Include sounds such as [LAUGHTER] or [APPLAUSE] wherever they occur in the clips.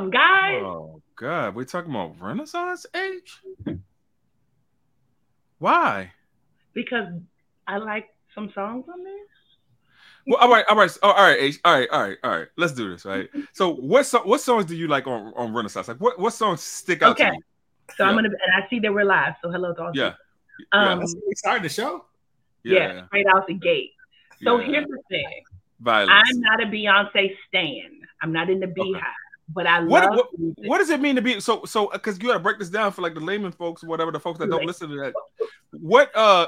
on, guys. Oh God, we're talking about Renaissance age. Why? Because I like some songs on there. Well, all right, all right, oh, all right, H, all right, all right, all right. Let's do this, right? [LAUGHS] So, what so, what songs do you like on, on Renaissance? Like, what what songs stick out Okay. to you? So I'm gonna and I see that we're live. So hello to all. Yeah, Um, That's when we started the show. yeah. yeah, straight out the gate. So yeah. here's the thing. violence. I'm not a Beyonce stan. I'm not in the BeyHive, but I What- love what- What does it mean to be so so? Because you got to break this down for like the layman folks, whatever the folks that don't listen to that. What uh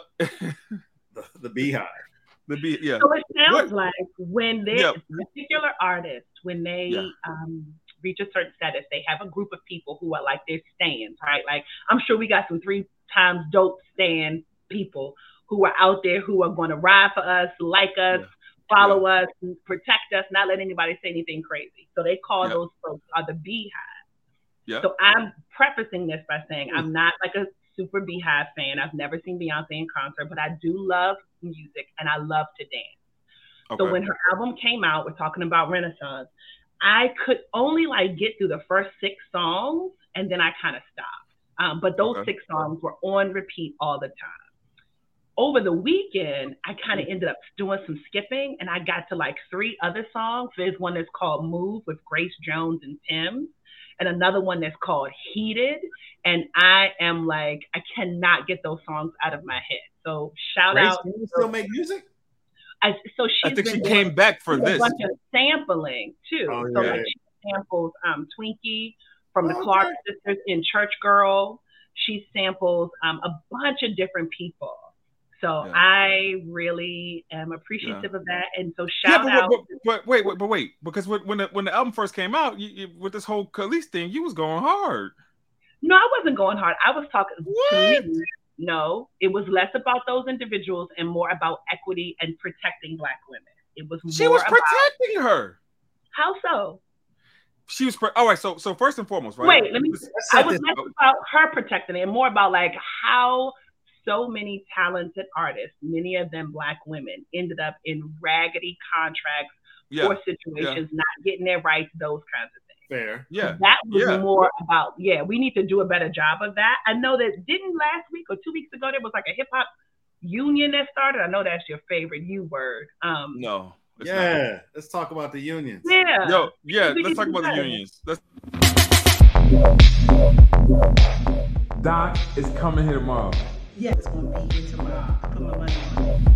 The, the BeyHive. [LAUGHS] the be yeah So it sounds What- like when they Yeah. particular artists, when they Yeah. um, reach a certain status, they have a group of people who are like their stands, right? Like I'm sure we got some three times dope stand people who are out there who are going to ride for us, like us, Yeah. Follow us, protect us, not let anybody say anything crazy. So they call Yeah. those folks are the BeyHive. yeah So I'm prefacing this by saying I'm not like a super BeyHive fan. I've never seen Beyonce in concert, but I do love music and I love to dance. Okay. So when her album came out, we're talking about Renaissance. I could only like get through the first six songs and then I kind of stopped. Um, but those Okay. six songs were on repeat all the time. Over the weekend, I kind of ended up doing some skipping and I got to like three other songs. There's one that's called Move with Grace Jones and Tems, and another one that's called Heated. And I am like, I cannot get those songs out of my head. So shout Grace, out. do you still make music? I, so she's I think she doing- came back for this. a bunch of sampling too. Oh, so yeah. like she samples um, Twinkie from the Okay. Clark sisters in Church Girl. She samples um, a bunch of different people. So Yeah. I really am appreciative of that. And so Yeah, shout but, out. but, but wait, wait, but wait, because when when the, when the album first came out, you, you, with this whole Kelis thing, you was going hard. no, I wasn't going hard. I was talking What? No, it was less about those individuals and more about equity and protecting Black women. It was She was about protecting her. how so. She was pre- all right. So so first and foremost, right? Wait, let me Let's I was less about her protecting it and more about like how so many talented artists, many of them black women, ended up in raggedy contracts yeah, or situations, not getting their rights, those kinds of things. fair. yeah. That was Yeah. more about, yeah, we need to do a better job of that. I know that didn't last week or two weeks ago there was like a hip hop union that started. I know that's your favorite U word. Um No. it's not. Yeah, let's talk about the unions. yeah. Yo, yeah. Let's talk do about the unions. Let's. Doc is coming here tomorrow. Yeah, it's gonna be here tomorrow. Put my money on it.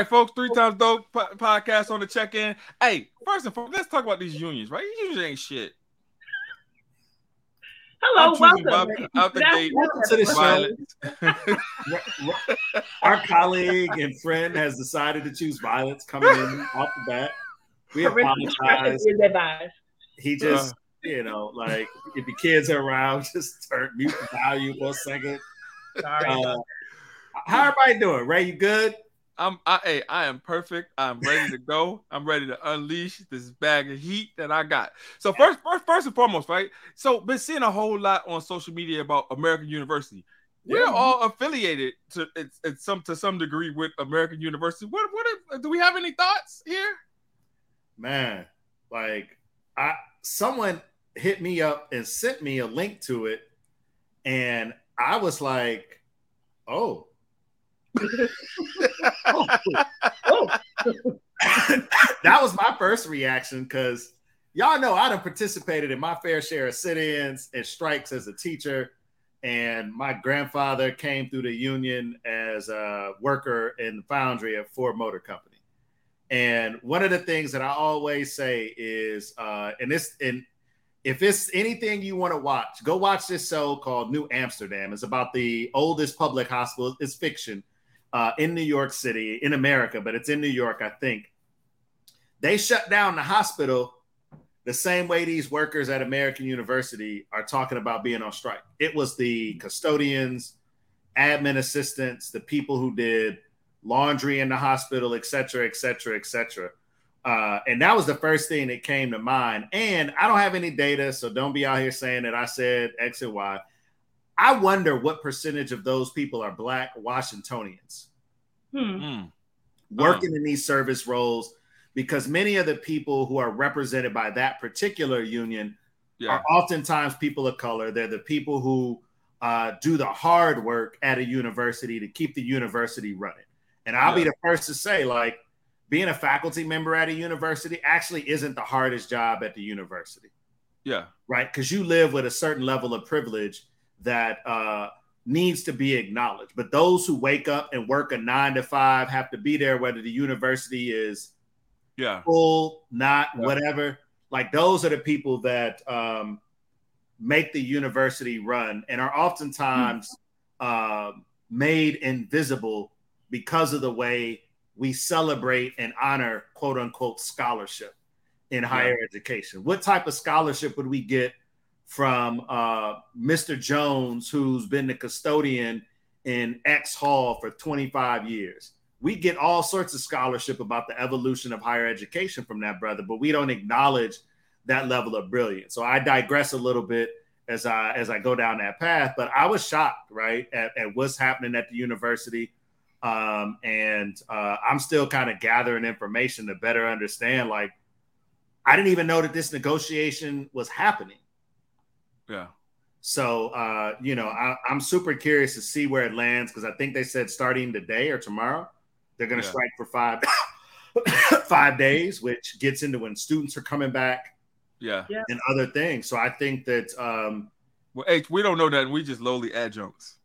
Right, folks. Three times dope po- podcast on the check in. Hey, first and foremost, let's talk about these unions, right? These unions ain't shit. Hello, I'm welcome. Bob out the gate. Welcome to the show. Violence. Ra- [LAUGHS] ra- Our colleague and friend has decided to choose violence coming in off the bat. We apologize. He just, you know, like if your kids are around, [LAUGHS] just turn mute the volume for a second. Sorry. Uh, how everybody doing? Ray, you good? I'm I hey, I am perfect. I'm ready to go. I'm ready to unleash this bag of heat that I got. So first, first, first and foremost, right? So been seeing a whole lot on social media about American University. We're Yeah. all affiliated to it's, it's some to some degree with American University. What what if- do we have any thoughts here? Man, like I someone hit me up and sent me a link to it, and I was like, oh. [LAUGHS] That was my first reaction because y'all know I'd have participated in my fair share of sit-ins and strikes as a teacher. And my grandfather came through the union as a worker in the foundry at Ford Motor Company. And one of the things that I always say is, uh, and this, and if it's anything you want to watch, go watch this show called New Amsterdam. It's about the oldest public hospital. It's fiction uh, in New York City, in America, but it's in New York, I think. They shut down the hospital the same way these workers at American University are talking about being on strike. It was the custodians, admin assistants, the people who did laundry in the hospital, et cetera, et cetera, et cetera. Uh, and that was the first thing that came to mind. And I don't have any data, so don't be out here saying that I said X and Y. I wonder what percentage of those people are Black Washingtonians Hmm. working in these service roles, because many of the people who are represented by that particular union Yeah. are oftentimes people of color. They're the people who uh, do the hard work at a university to keep the university running. And I'll be the first to say, like, being a faculty member at a university actually isn't the hardest job at the university, Yeah. right? Because you live with a certain level of privilege that uh, needs to be acknowledged. But those who wake up and work a nine to five have to be there, whether the university is Yeah. full, not Yeah. whatever. Like those are the people that um, make the university run and are oftentimes um made invisible because of the way we celebrate and honor quote unquote scholarship in higher education. What type of scholarship would we get from uh, Mr. Jones, who's been the custodian in X Hall for 25 years? we get all sorts of scholarship about the evolution of higher education from that brother, but we don't acknowledge that level of brilliance. So I digress a little bit as I as I go down that path, but I was shocked, right, at, at what's happening at the university. Um, and uh, I'm still kind of gathering information to better understand. Like, I didn't even know that this negotiation was happening. Yeah. So, uh, you know, I, I'm super curious to see where it lands because I think they said starting today or tomorrow, they're going to Yeah. strike for five [COUGHS] five days, which gets into when students are coming back Yeah. and other things. So I think that um, Well, H, we don't know that. We just lowly adjuncts.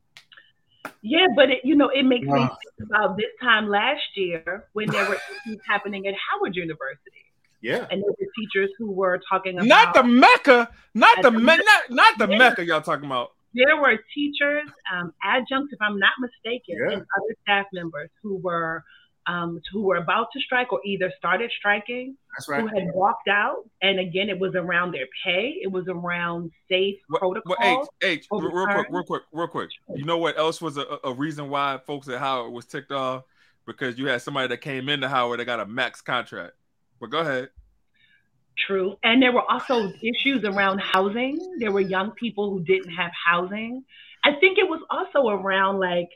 Yeah, but it, you know, it makes me think about this time last year when there were issues happening at Howard University, yeah, and there were teachers who were talking about. Not the Mecca. Not the the me- not not the Yeah. Mecca y'all talking about. there were teachers, um, adjuncts, if I'm not mistaken, Yeah. and other staff members who were um, who were about to strike or either started striking, that's who had walked out. And again, it was around their pay. It was around safe What- protocols. Well, H, H, real quick, real quick, real quick. You know what else was a, a reason why folks at Howard was ticked off? Because you had somebody that came into Howard that got a max contract. But go ahead. True. And there were also issues around housing. There were young people who didn't have housing. I think it was also around like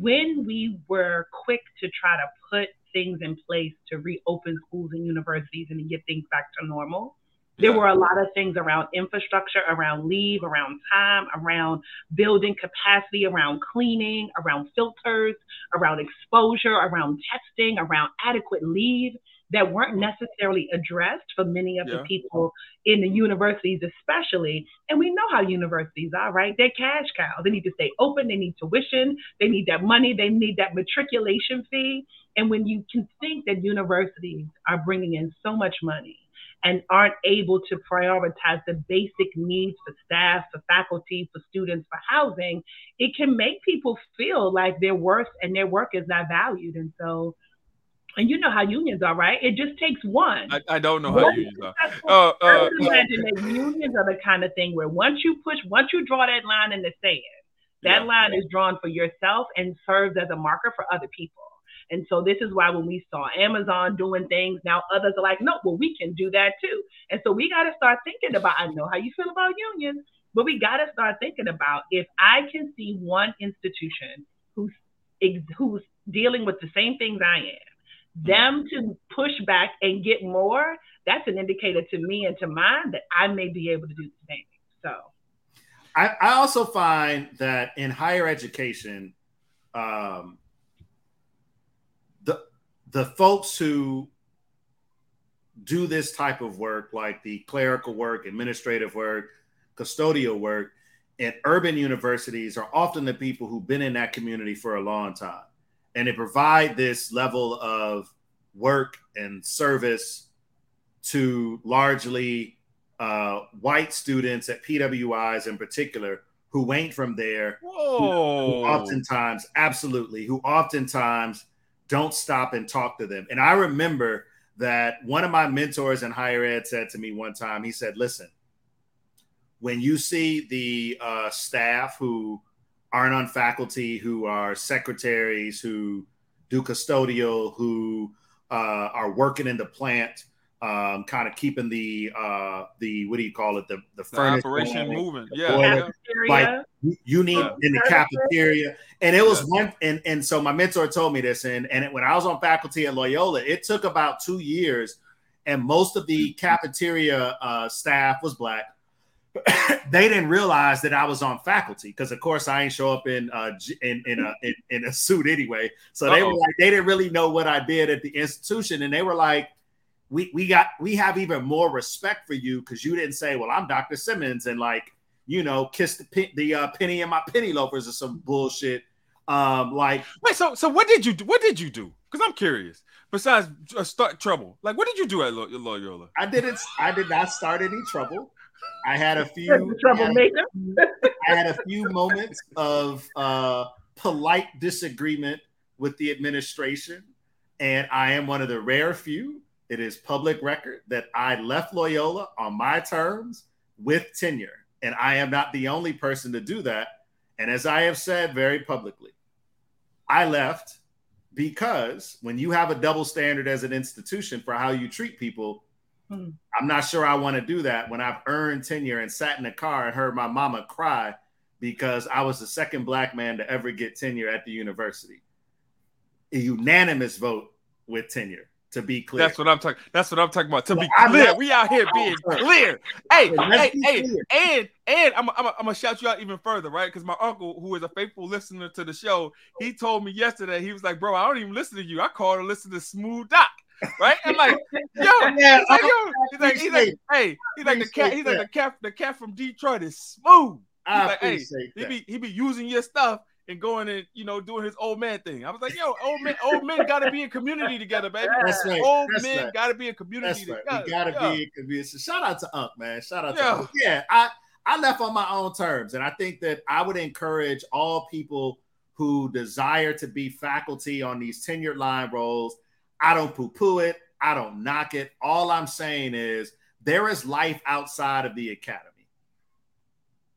when we were quick to try to put things in place to reopen schools and universities and to get things back to normal. There were a lot of things around infrastructure, around leave, around time, around building capacity, around cleaning, around filters, around exposure, around testing, around adequate leave that weren't necessarily addressed for many of Yeah. the people in the universities, especially. And we know how universities are, right? They're cash cows. They need to stay open. They need tuition. They need that money. They need that matriculation fee. And when you can think that universities are bringing in so much money and aren't able to prioritize the basic needs for staff, for faculty, for students, for housing, it can make people feel like their worth and their work is not valued. And so, and you know how unions are, right? It just takes one. I, I don't know how One you use that. successful Uh, I uh, would imagine that unions are the kind of thing where once you push, once you draw that line in the sand, that Yeah. line is drawn for yourself and serves as a marker for other people. And so this is why when we saw Amazon doing things, now others are like, no, well, we can do that too. And so we got to start thinking about, I know how you feel about unions, but we got to start thinking about if I can see one institution who's, who's dealing with the same things I am, them to push back and get more, that's an indicator to me and to mine that I may be able to do the same. So, I, I also find that in higher education, um, the the folks who do this type of work, like the clerical work, administrative work, custodial work, in urban universities, are often the people who've been in that community for a long time, and they provide this level of work and service to largely uh, white students at PWIs in particular who ain't from there, who whoa. oftentimes, absolutely, who oftentimes don't stop and talk to them. And I remember that one of my mentors in higher ed said to me one time, he said, Listen, when you see the uh, staff who aren't on faculty, who are secretaries, who do custodial, who uh, are working in the plant, um, kind of keeping the uh, the what do you call it the the, the operation going, moving. Yeah, yeah. like you need yeah. in the cafeteria, and it was yeah. one. And and so my mentor told me this, and and when I was on faculty at Loyola, it took about two years, and most of the cafeteria uh, staff was black. They didn't realize that I was on faculty because, of course, I ain't show up in uh, in in a in, in a suit anyway. So Uh-oh. they were like, they didn't really know what I did at the institution, and they were like, we we got we have even more respect for you because you didn't say, well, I'm Dr. Simmons, and like you know, kiss the the uh, penny in my penny loafers or some bullshit. Um, like wait, so so what did you do? What did you do? Because I'm curious. Besides uh, start trouble, like what did you do at Loyola? I didn't. I did not start any trouble. I had a few troublemaker. I had a few moments of uh, polite disagreement with the administration, and I am one of the rare few. It is public record that I left Loyola on my terms with tenure, and I am not the only person to do that. And as I have said very publicly, I left because when you have a double standard as an institution for how you treat people, Hmm. I'm not sure I want to do that when I've earned tenure and sat in the car and heard my mama cry because I was the second black man to ever get tenure at the university. A unanimous vote with tenure. To be clear, that's what I'm talking. That's what I'm talking about. To be clear, we out here being clear. Hey, hey, hey, and and I'm I'm, I'm gonna shout you out even further, right? Because my uncle, who is a faithful listener to the show, he told me yesterday. He was like, "Bro, I don't even listen to you. I call to listen to Smooth Doc." Right? I'm like, yo, [LAUGHS] yeah, he's like, yo, he's like, he's like, hey, he's like the cat, he's like the cat, the cat from Detroit is smooth. He's I like, hey, he be he be using your stuff and going and you know doing his old man thing. I was like, yo, old men, old men got to be in community together, baby. That's right. Old That's men right. got to be in community. That's right. Together. We got to yeah. be in community. So shout out to Unc, man. Shout out to yeah. Unc. Yeah, I I left on my own terms, and I think that I would encourage all people who desire to be faculty on these tenured line roles. I don't poo poo it. I don't knock it. All I'm saying is there is life outside of the academy.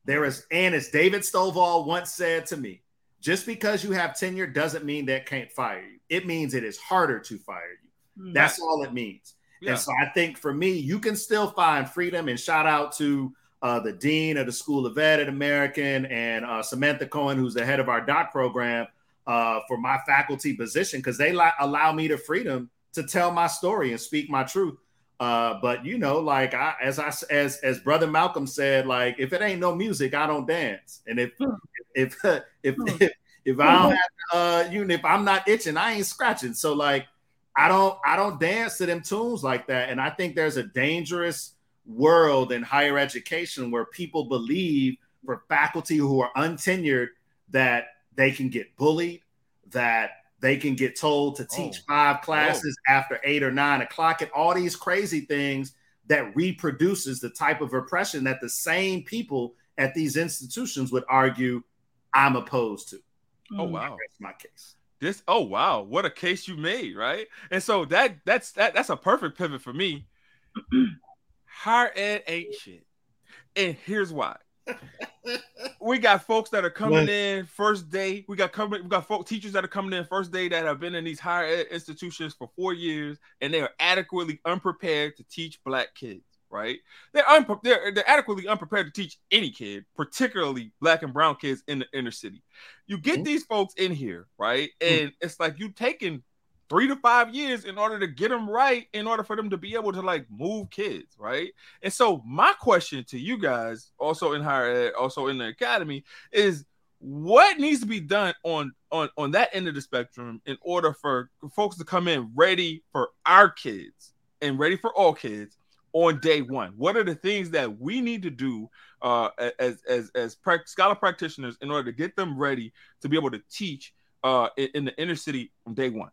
There is, and as David Stovall once said to me, just because you have tenure doesn't mean that can't fire you. It means it is harder to fire you. Mm. That's all it means. Yeah. And so I think for me, you can still find freedom. And shout out to uh, the dean of the School of Ed at American and uh, Samantha Cohen, who's the head of our doc program, uh, for my faculty position because they li- allow me the freedom to tell my story and speak my truth. Uh, but you know, like I, as I as as brother Malcolm said, like if it ain't no music, I don't dance. And if hmm. if if [LAUGHS] if, hmm. if, if I don't have uh, you know, if I'm not itching, I ain't scratching. So like, I don't I don't dance to them tunes like that. And I think there's a dangerous world in higher education where people believe for faculty who are untenured that they can get bullied, that they can get told to teach oh. five oh. classes oh. after eight or nine o'clock, and all these crazy things that reproduces the type of oppression that the same people at these institutions would argue I'm opposed to. Oh mm. wow, that's my case. This oh wow, what a case you made, right? And so that that's that that's a perfect pivot for me. [CLEARS THROAT] Higher ed ain't shit, and here's why we got folks that are coming in first day. We got coming. We got folk teachers that are coming in first day that have been in these higher ed institutions for four years, and they are adequately unprepared to teach black kids. Right? They're unpre- they're, they're adequately unprepared to teach any kid, particularly black and brown kids in the inner city. You get mm-hmm. these folks in here, right? Mm. And mm-hmm. it's like you taking three to five years in order to get them right, in order for them to be able to like move kids, right? And so my question to you guys, also in higher ed, also in the academy, is what needs to be done on on on that end of the spectrum in order for folks to come in ready for our kids and ready for all kids on day one what are the things that we need to do uh as as as scholar practitioners in order to get them ready to be able to teach uh in, in the inner city from day one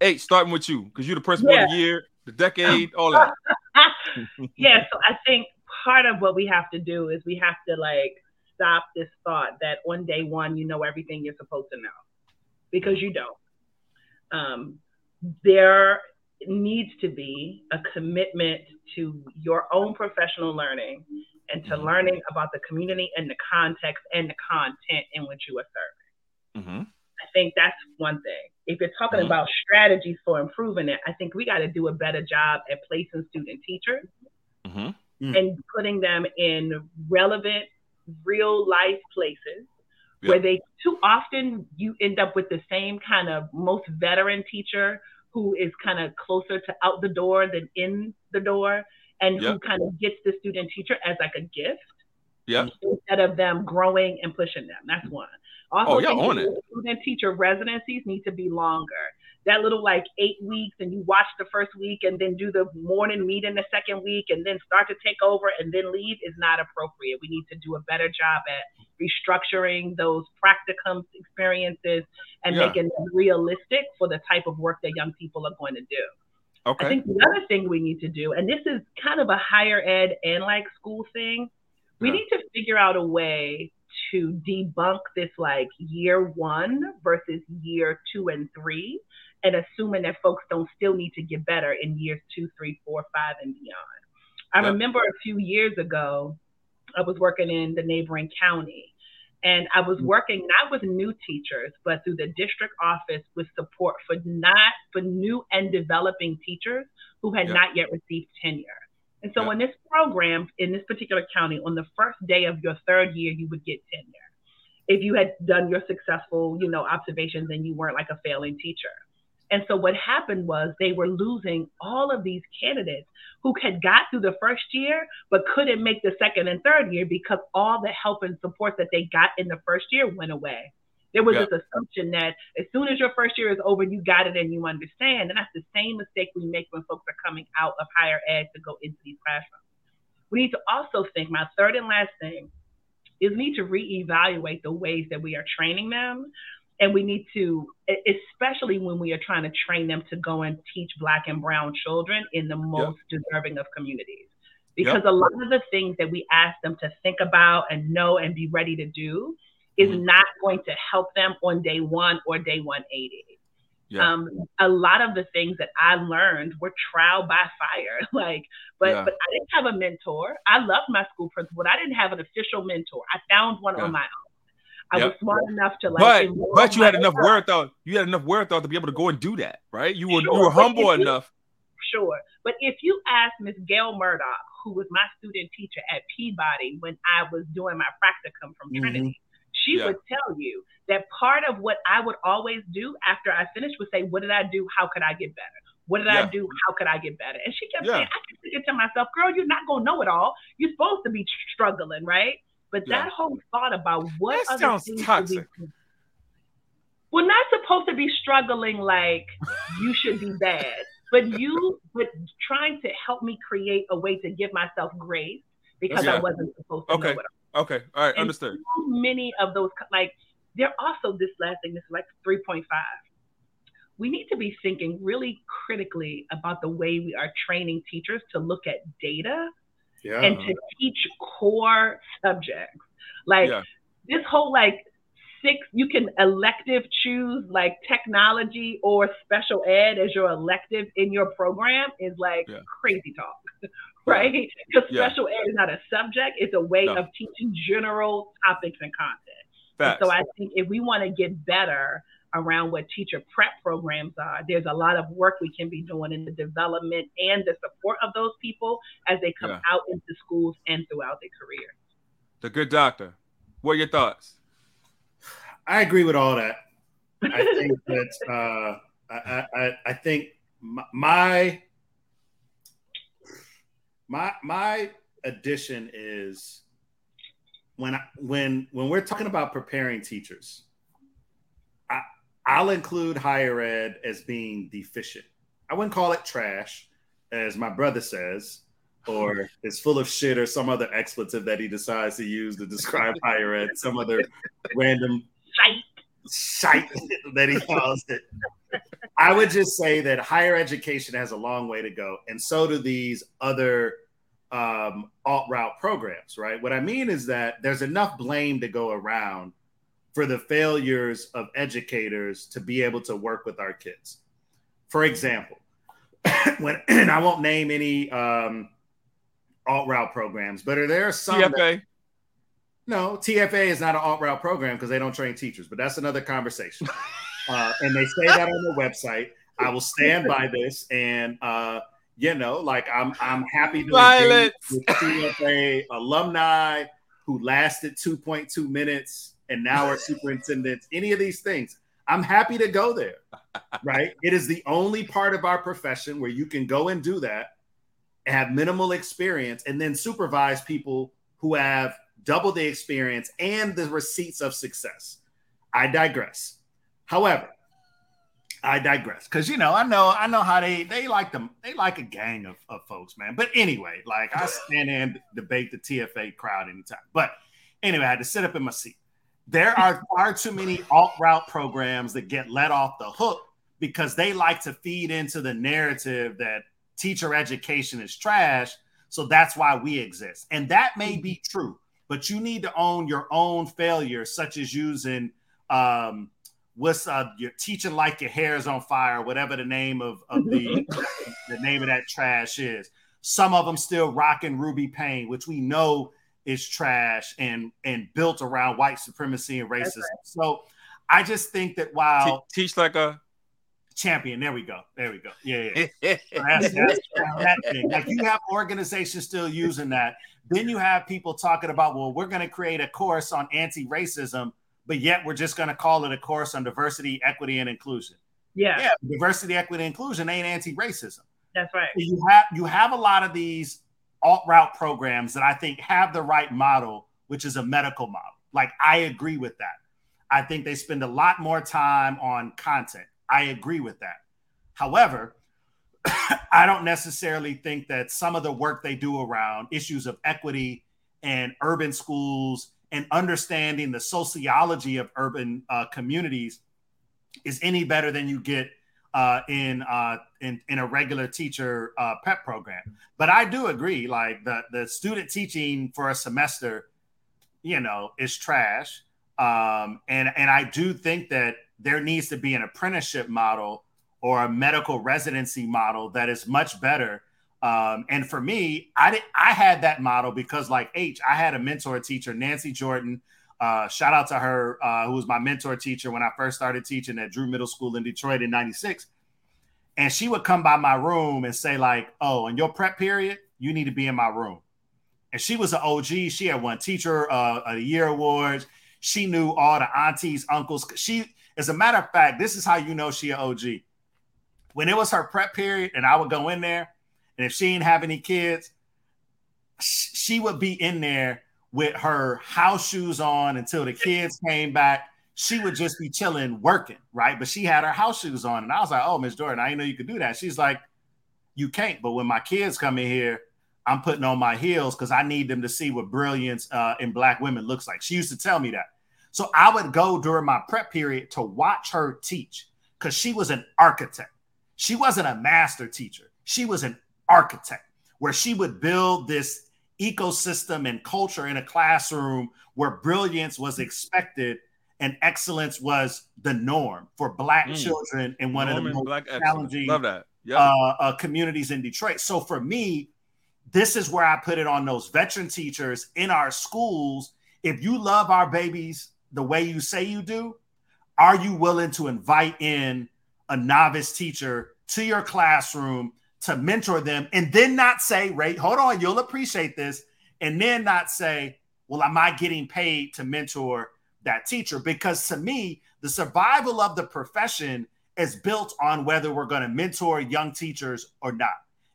Hey, starting with you, because you're the principal yeah. of the year, the decade, all that. [LAUGHS] yeah, so I think part of what we have to do is we have to like stop this thought that on day one you know everything you're supposed to know, because you don't. Um, there needs to be a commitment to your own professional learning and to mm-hmm. learning about the community and the context and the content in which you are serving. Mm-hmm. I think that's one thing. If you're talking mm-hmm. about strategies for improving it, I think we got to do a better job at placing student teachers mm-hmm. mm. and putting them in relevant, real life places yep. where they too often you end up with the same kind of most veteran teacher who is kind of closer to out the door than in the door and yep. who kind of gets the student teacher as like a gift yeah. instead of them growing and pushing them. That's one. Oh, also, oh, yeah, on it. Student teacher residencies need to be longer. That little like eight weeks, and you watch the first week, and then do the morning meeting the second week, and then start to take over and then leave is not appropriate. We need to do a better job at restructuring those practicum experiences and yeah. making them realistic for the type of work that young people are going to do. Okay. I think the other thing we need to do, and this is kind of a higher ed and like school thing, we yeah. need to figure out a way to debunk this like year one versus year two and three, and assuming that folks don't still need to get better in years two, three, four, five, and beyond. I yeah. remember a few years ago, I was working in the neighboring county. And I was mm. working not with new teachers, but through the district office with support for not for new and developing teachers who had yeah. not yet received tenure. And so yeah. in this program, in this particular county, on the first day of your third year, you would get tenure. If you had done your successful, you know, observations and you weren't like a failing teacher. And so what happened was they were losing all of these candidates who had got through the first year but couldn't make the second and third year because all the help and support that they got in the first year went away. There was this assumption that as soon as your first year is over, you got it and you understand. And that's the same mistake we make when folks are coming out of higher ed to go into these classrooms. We need to also think, my third and last thing is we need to reevaluate the ways that we are training them. And we need to, especially when we are trying to train them to go and teach Black and Brown children in the most yep. deserving of communities. Because yep. a lot of the things that we ask them to think about and know and be ready to do is mm-hmm. not going to help them on day one or day 180. Yeah. Um, a lot of the things that I learned were trial by fire. [LAUGHS] Like, but yeah. but I didn't have a mentor. I loved my school principal, but I didn't have an official mentor. I found one yeah. on my own. I yep. was smart enough to like. But but you had enough wherewithal. You had enough wherewithal to be able to go and do that, right? You were sure, you were humble enough. sure, but if you ask Miss Gail Murdoch, who was my student teacher at Peabody when I was doing my practicum from mm-hmm. Trinity, she yeah. would tell you that part of what I would always do after I finished would say, What did I do? How could I get better? What did yeah. I do? How could I get better? And she kept yeah. saying, I kept thinking to myself, girl, you're not gonna know it all. You're supposed to be struggling, right? But that whole thought about what that sounds toxic. We, we're not supposed to be struggling like you should be bad, but you, but trying to help me create a way to give myself grace because I wasn't supposed to okay. know it all. Okay. All right. And understood. So many of those, like, they're also this last thing, this is like 3.5. We need to be thinking really critically about the way we are training teachers to look at data yeah. and to teach core subjects. Like yeah. this whole like six, you can elective choose like technology or special ed as your elective in your program is like yeah. crazy talk. Right? Because yeah. special ed is not a subject, it's a way no. of teaching general topics and content. And so I think if we want to get better around what teacher prep programs are, there's a lot of work we can be doing in the development and the support of those people as they come yeah. out into schools and throughout their career. The good doctor. What are your thoughts? I agree with all that. I think [LAUGHS] that uh, I, I, I think my my my addition is when I, when when we're talking about preparing teachers, I, I'll include higher ed as being deficient. I wouldn't call it trash, as my brother says, or [LAUGHS] it's full of shit or some other expletive that he decides to use to describe higher ed, some other [LAUGHS] random shite that he calls it. I would just say that higher education has a long way to go, and so do these other um, alt route programs, right? What I mean is that there's enough blame to go around for the failures of educators to be able to work with our kids. For example, [COUGHS] when and [COUGHS] I won't name any um, alt route programs, but are there some? TFA. That, no, TFA is not an alt route program because they don't train teachers, but that's another conversation. [LAUGHS] uh, and they say that on their website. I will stand by this, and uh, you know, like I'm I'm happy to Violence. with TFA alumni who lasted 2.2 minutes and now are superintendents. Any of these things, I'm happy to go there. Right? it is the only part of our profession where you can go and do that, have minimal experience, and then supervise people who have double the experience and the receipts of success. I digress. However, I digress because you know I know I know how they they like them they like a gang of, of folks man. But anyway like I stand and debate the TFA crowd anytime. But anyway I had to sit up in my seat. There are far too many alt route programs that get let off the hook because they like to feed into the narrative that teacher education is trash so that's why we exist. And that may be true but you need to own your own failures such as using um, what's uh you're teaching like your hair is on fire, whatever the name of, of the [LAUGHS] the name of that trash is. Some of them still rocking Ruby Payne, which we know is trash and and built around white supremacy and racism. Right. So I just think that while Te- teach like a champion, there we go, there we go, yeah, yeah. [LAUGHS] that's, that's, that thing. Like you have organizations still using that. Then you have people talking about, well, we're going to create a course on anti-racism but yet we're just going to call it a course on diversity, equity, and inclusion. Yeah. Yeah. Diversity, equity, inclusion ain't anti-racism. That's right. You have you have a lot of these alt route programs that I think have the right model, which is a medical model. Like I agree with that. I think they spend a lot more time on content. I agree with that. However, [COUGHS] I don't necessarily think that some of the work they do around issues of equity and urban schools and understanding the sociology of urban uh, communities is any better than you get uh, in, uh, in in a regular teacher uh, PEP program. But I do agree, like the the student teaching for a semester, you know, is trash. Um, and and I do think that there needs to be an apprenticeship model or a medical residency model that is much better um, and for me, I did I had that model because like H, I had a mentor teacher, Nancy Jordan. Uh, shout out to her, uh, who was my mentor teacher when I first started teaching at Drew Middle School in Detroit in 96. And she would come by my room and say, like, oh, in your prep period, you need to be in my room. And she was an OG. She had won teacher uh, of the year awards. She knew all the aunties, uncles. She, as a matter of fact, this is how you know she an OG. When it was her prep period and I would go in there, and if she didn't have any kids, she would be in there with her house shoes on until the kids came back. She would just be chilling, working, right? But she had her house shoes on. And I was like, oh, Miss Jordan, I didn't know you could do that. She's like, you can't. But when my kids come in here, I'm putting on my heels because I need them to see what brilliance uh, in black women looks like. She used to tell me that. So I would go during my prep period to watch her teach because she was an architect. She wasn't a master teacher. She was an architect, where she would build this ecosystem and culture in a classroom where brilliance was expected and excellence was the norm for black mm. children in one norm of the most challenging Love that. Yep. Uh, uh, communities in Detroit. So for me, this is where I put it on those veteran teachers in our schools. If you love our babies the way you say you do, are you willing to invite in a novice teacher to your classroom to mentor them and then not say, Ray, hold on, you'll appreciate this. And then not say, well, am I getting paid to mentor that teacher? Because to me, the survival of the profession is built on whether we're going to mentor young teachers or not.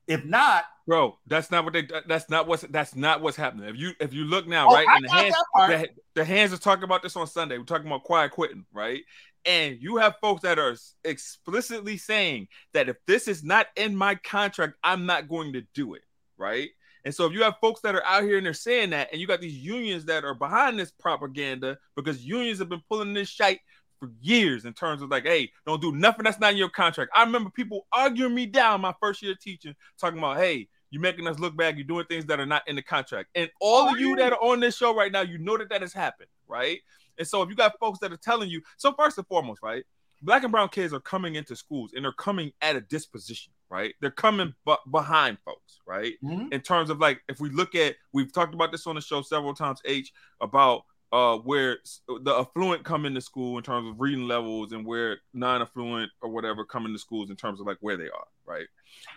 If not, bro, that's not what they. That's not what's. That's not what's happening. If you if you look now, oh, right, and the hands, the, the hands are talking about this on Sunday. We're talking about quiet quitting, right? And you have folks that are explicitly saying that if this is not in my contract, I'm not going to do it. Right. And so if you have folks that are out here and they're saying that, and you got these unions that are behind this propaganda because unions have been pulling this shite for years in terms of like, hey, don't do nothing that's not in your contract. I remember people arguing me down my first year teaching, talking about, hey, you're making us look bad. You're doing things that are not in the contract. And all of you that are on this show right now, you know that that has happened, right? And so if you got folks that are telling you, so first and foremost, right, black and brown kids are coming into schools and they're coming at a disposition, right? They're coming b- behind folks, right? Mhm. In terms of like, if we look at, we've talked about this on the show several times, H, about uh where the affluent come into school in terms of reading levels and where non-affluent or whatever come into schools in terms of like where they are, right?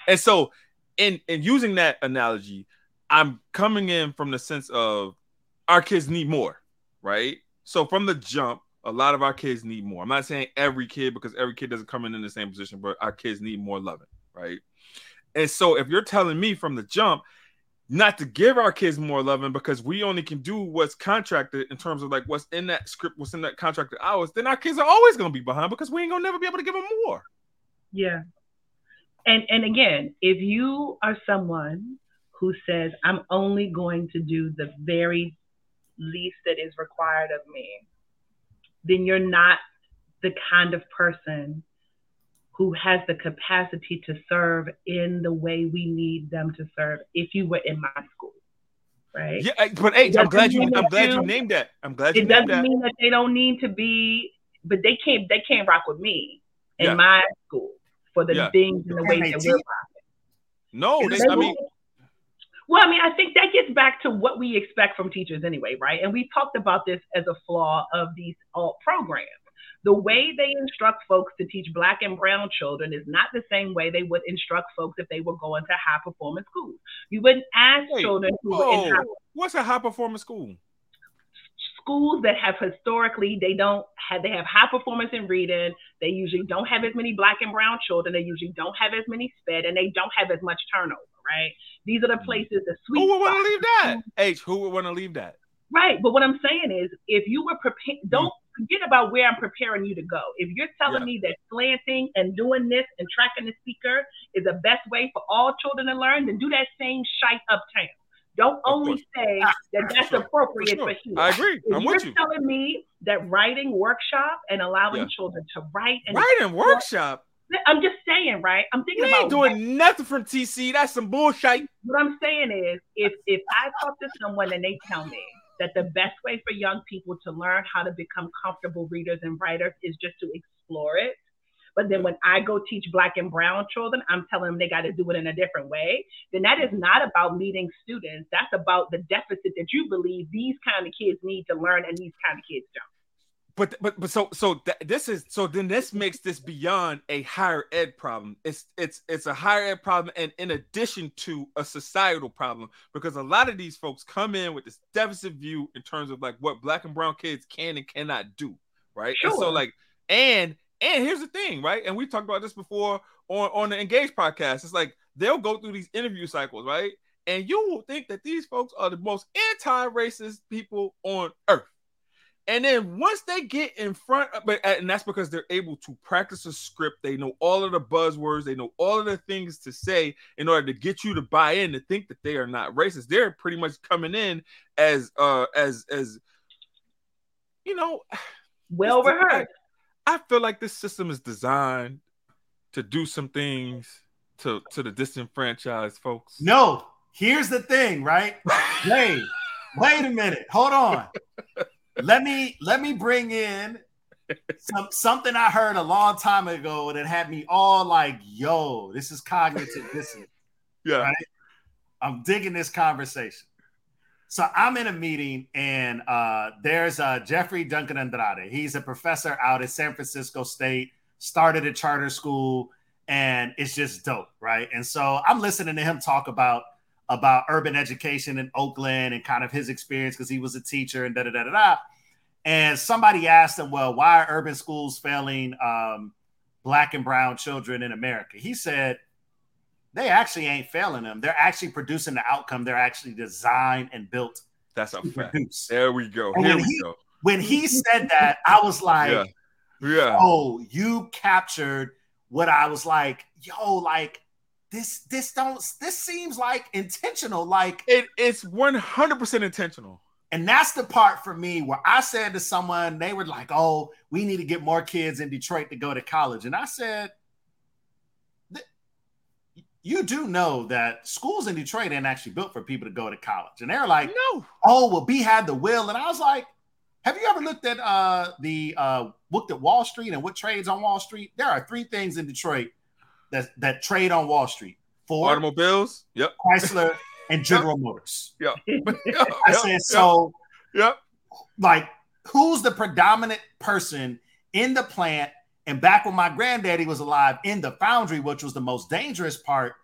And so in in using that analogy, I'm coming in from the sense of our kids need more, right? So from the jump, a lot of our kids need more. I'm not saying every kid because every kid doesn't come in in the same position, but our kids need more loving, right? And so if you're telling me from the jump not to give our kids more loving because we only can do what's contracted in terms of like what's in that script, what's in that contracted hours, then our kids are always going to be behind because we ain't going to never be able to give them more. Yeah. And and again, if you are someone who says I'm only going to do the very least that is required of me, then you're not the kind of person who has the capacity to serve in the way we need them to serve if you were in my school. Right? Yeah, but hey, I'm glad you I'm glad you you- named that. I'm glad you it doesn't mean that they don't need to be, but they can't they can't rock with me in Yeah. my school for the Yeah. things and the way that we're No, Is they, I mean, well, I mean, I think that gets back to what we expect from teachers anyway, right? And we talked about this as a flaw of these alt programs. The way they instruct folks to teach black and brown children is not the same way they would instruct folks if they were going to high performance schools. You wouldn't ask Wait, children who in high what's a high performance school? schools that have historically they don't have they have high performance in reading they usually don't have as many black and brown children they usually don't have as many sped and they don't have as much turnover right these are the mm-hmm. places the sweet Who would want to leave that? H, who would want to leave that? right but what i'm saying is if you were prepared mm-hmm. don't forget about where i'm preparing you to go if you're telling Yeah. me that slanting and doing this and tracking the speaker is the best way for all children to learn then do that same shite uptown don't only say ah, that that's sure. appropriate For for, sure. here I agree. if I'm you're with you. telling me that writing workshop and allowing Yeah. children to write and Writing workshop. I'm just saying, right? I'm thinking You about ain't doing nothing from TC. That's some bullshit. what I'm saying is if if I talk to someone and they tell me that the best way for young people to learn how to become comfortable readers and writers is just to explore it. But then when I go teach black and brown children, I'm telling them they got to do it in a different way. Then that is not about meeting students. That's about the deficit that you believe these kind of kids need to learn and these kind of kids don't. But but but so so th- this is so then this makes this beyond a higher ed problem. It's it's it's a higher ed problem, and in addition to a societal problem, because a lot of these folks come in with this deficit view in terms of like what black and brown kids can and cannot do, right? And so like and and here's the thing, right? And we talked about this before on on the Engage podcast. It's like they'll go through these interview cycles, right? And you will think that these folks are the most anti-racist people on earth. And then once they get in front of but and that's because they're able to practice a script, they know all of the buzzwords, they know all of the things to say in order to get you to buy in to think that they are not racist. They're pretty much coming in as uh as as you know, [SIGHS] Well rehearsed. I feel like this system is designed to do some things to to the disenfranchised folks. No, here's the thing, right? [LAUGHS] Wait, wait a minute. Hold on. [LAUGHS] let me let me bring in some something I heard a long time ago that had me all like, yo, this is cognitive dissonance. [LAUGHS] yeah. Right. I'm digging this conversation. So I'm in a meeting and uh, there's uh, Jeffrey Duncan Andrade. He's a professor out at San Francisco State, started a charter school, and it's just dope, right? And so I'm listening to him talk about about urban education in Oakland and kind of his experience because he was a teacher and da da da da da. And somebody asked him, "Well, why are urban schools failing um, black and brown children in America?" He said, they actually ain't failing them. They're actually producing the outcome they're actually designed and built That's a fact. produce. There we go. And Here when we he- go. When he said that, I was like, Yeah. Yeah. "Oh, you captured what I was like, yo, like this, this don't, this seems like intentional, like." It, it's 100% intentional. And that's the part for me where I said to someone, they were like, "Oh, we need to get more kids in Detroit to go to college," and I said. You do know that schools in Detroit ain't actually built for people to go to college. And they're like, No. oh well b had the will and i was like have you ever looked at uh the uh looked at wall street and what trades on wall street there are three things in detroit that that trade on Wall Street? Ford, Automobiles. Yep. Chrysler, and [LAUGHS] General Motors. Yep. [LAUGHS] I [LAUGHS] said so. Yep. Like, who's the predominant person in the plant? And back when my granddaddy was alive, in the foundry, which was the most dangerous part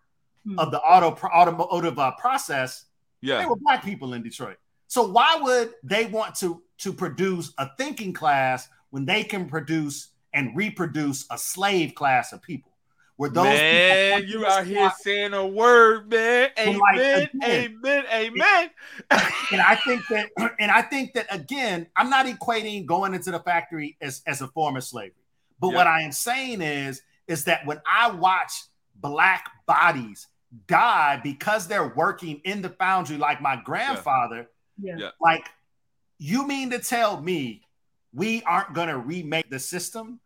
Hmm. of the auto automotive uh, process, Yeah. they were black people in Detroit. So why would they want to to produce a thinking class when they can produce and reproduce a slave class of people? Where those man, you out here saying a word, man. Amen, like, again- amen, amen. [LAUGHS] and I think that [CLEARS THROAT] and I think that again, I'm not equating going into the factory as, as a form of slavery. But Yeah. what I am saying is is that when I watch black bodies die because they're working in the foundry like my grandfather, Yeah. Yeah. like you mean to tell me we aren't going to remake the system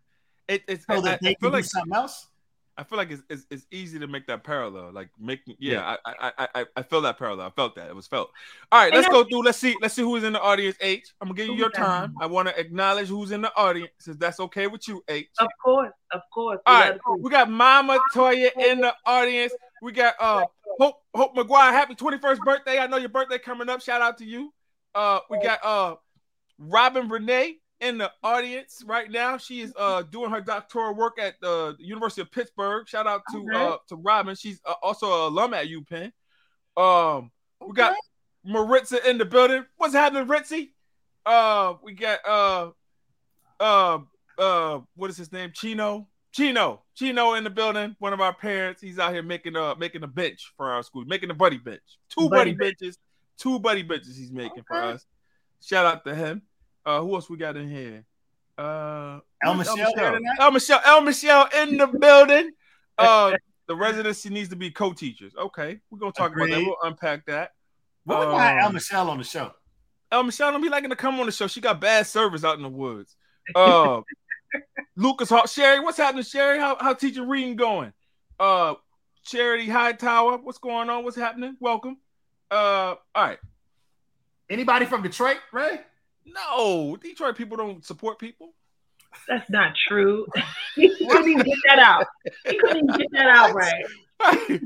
It, it's so I, that I they feel can do like something else? I feel like it's, it's, it's easy to make that parallel. Like making, yeah, I, I I I I feel that parallel. I felt that it was felt. All right, let's go through. Let's see. Let's see who's in the audience. H. I'm gonna give you your time. I want to acknowledge who's in the audience. If that's okay with you, H. Of course, of course. All We right, we got Mama Toya in the audience. We got uh Hope Hope McGuire. Happy 21st birthday! I know your birthday coming up. Shout out to you. Uh, we got uh Robin Renee in the audience right now. She is uh doing her doctoral work at the University of Pittsburgh. Shout out to Okay. uh to Robin. She's uh, also an alum at UPenn. Um, we got Maritza in the building. What's happening, Ritzy? Uh, we got uh uh uh what is his name? Chino. Chino. Chino in the building. One of our parents. He's out here making uh making a bench for our school, making a buddy bench. Two buddy, Buddy bench. benches. Two buddy benches he's making for us. Shout out to him. Uh who else we got in here? Uh El where's Michelle here tonight? El Michelle, El Michelle in the building. Uh [LAUGHS] the residency needs to be co-teachers. Okay, we're gonna talk about that. We'll unpack that. What we got El Um, Michelle on the show? El Michelle don't be liking to come on the show. She got bad service out in the woods. Uh, [LAUGHS] Lucas Hall, Sherry, what's happening, Sherry? How how teacher reading going? Uh, Charity Hightower, what's going on? What's happening? Welcome. Uh, all right. Anybody from Detroit, Ray? No, Detroit people don't support people. That's not true. [LAUGHS] he couldn't even get that out. He couldn't even get that out right. [LAUGHS]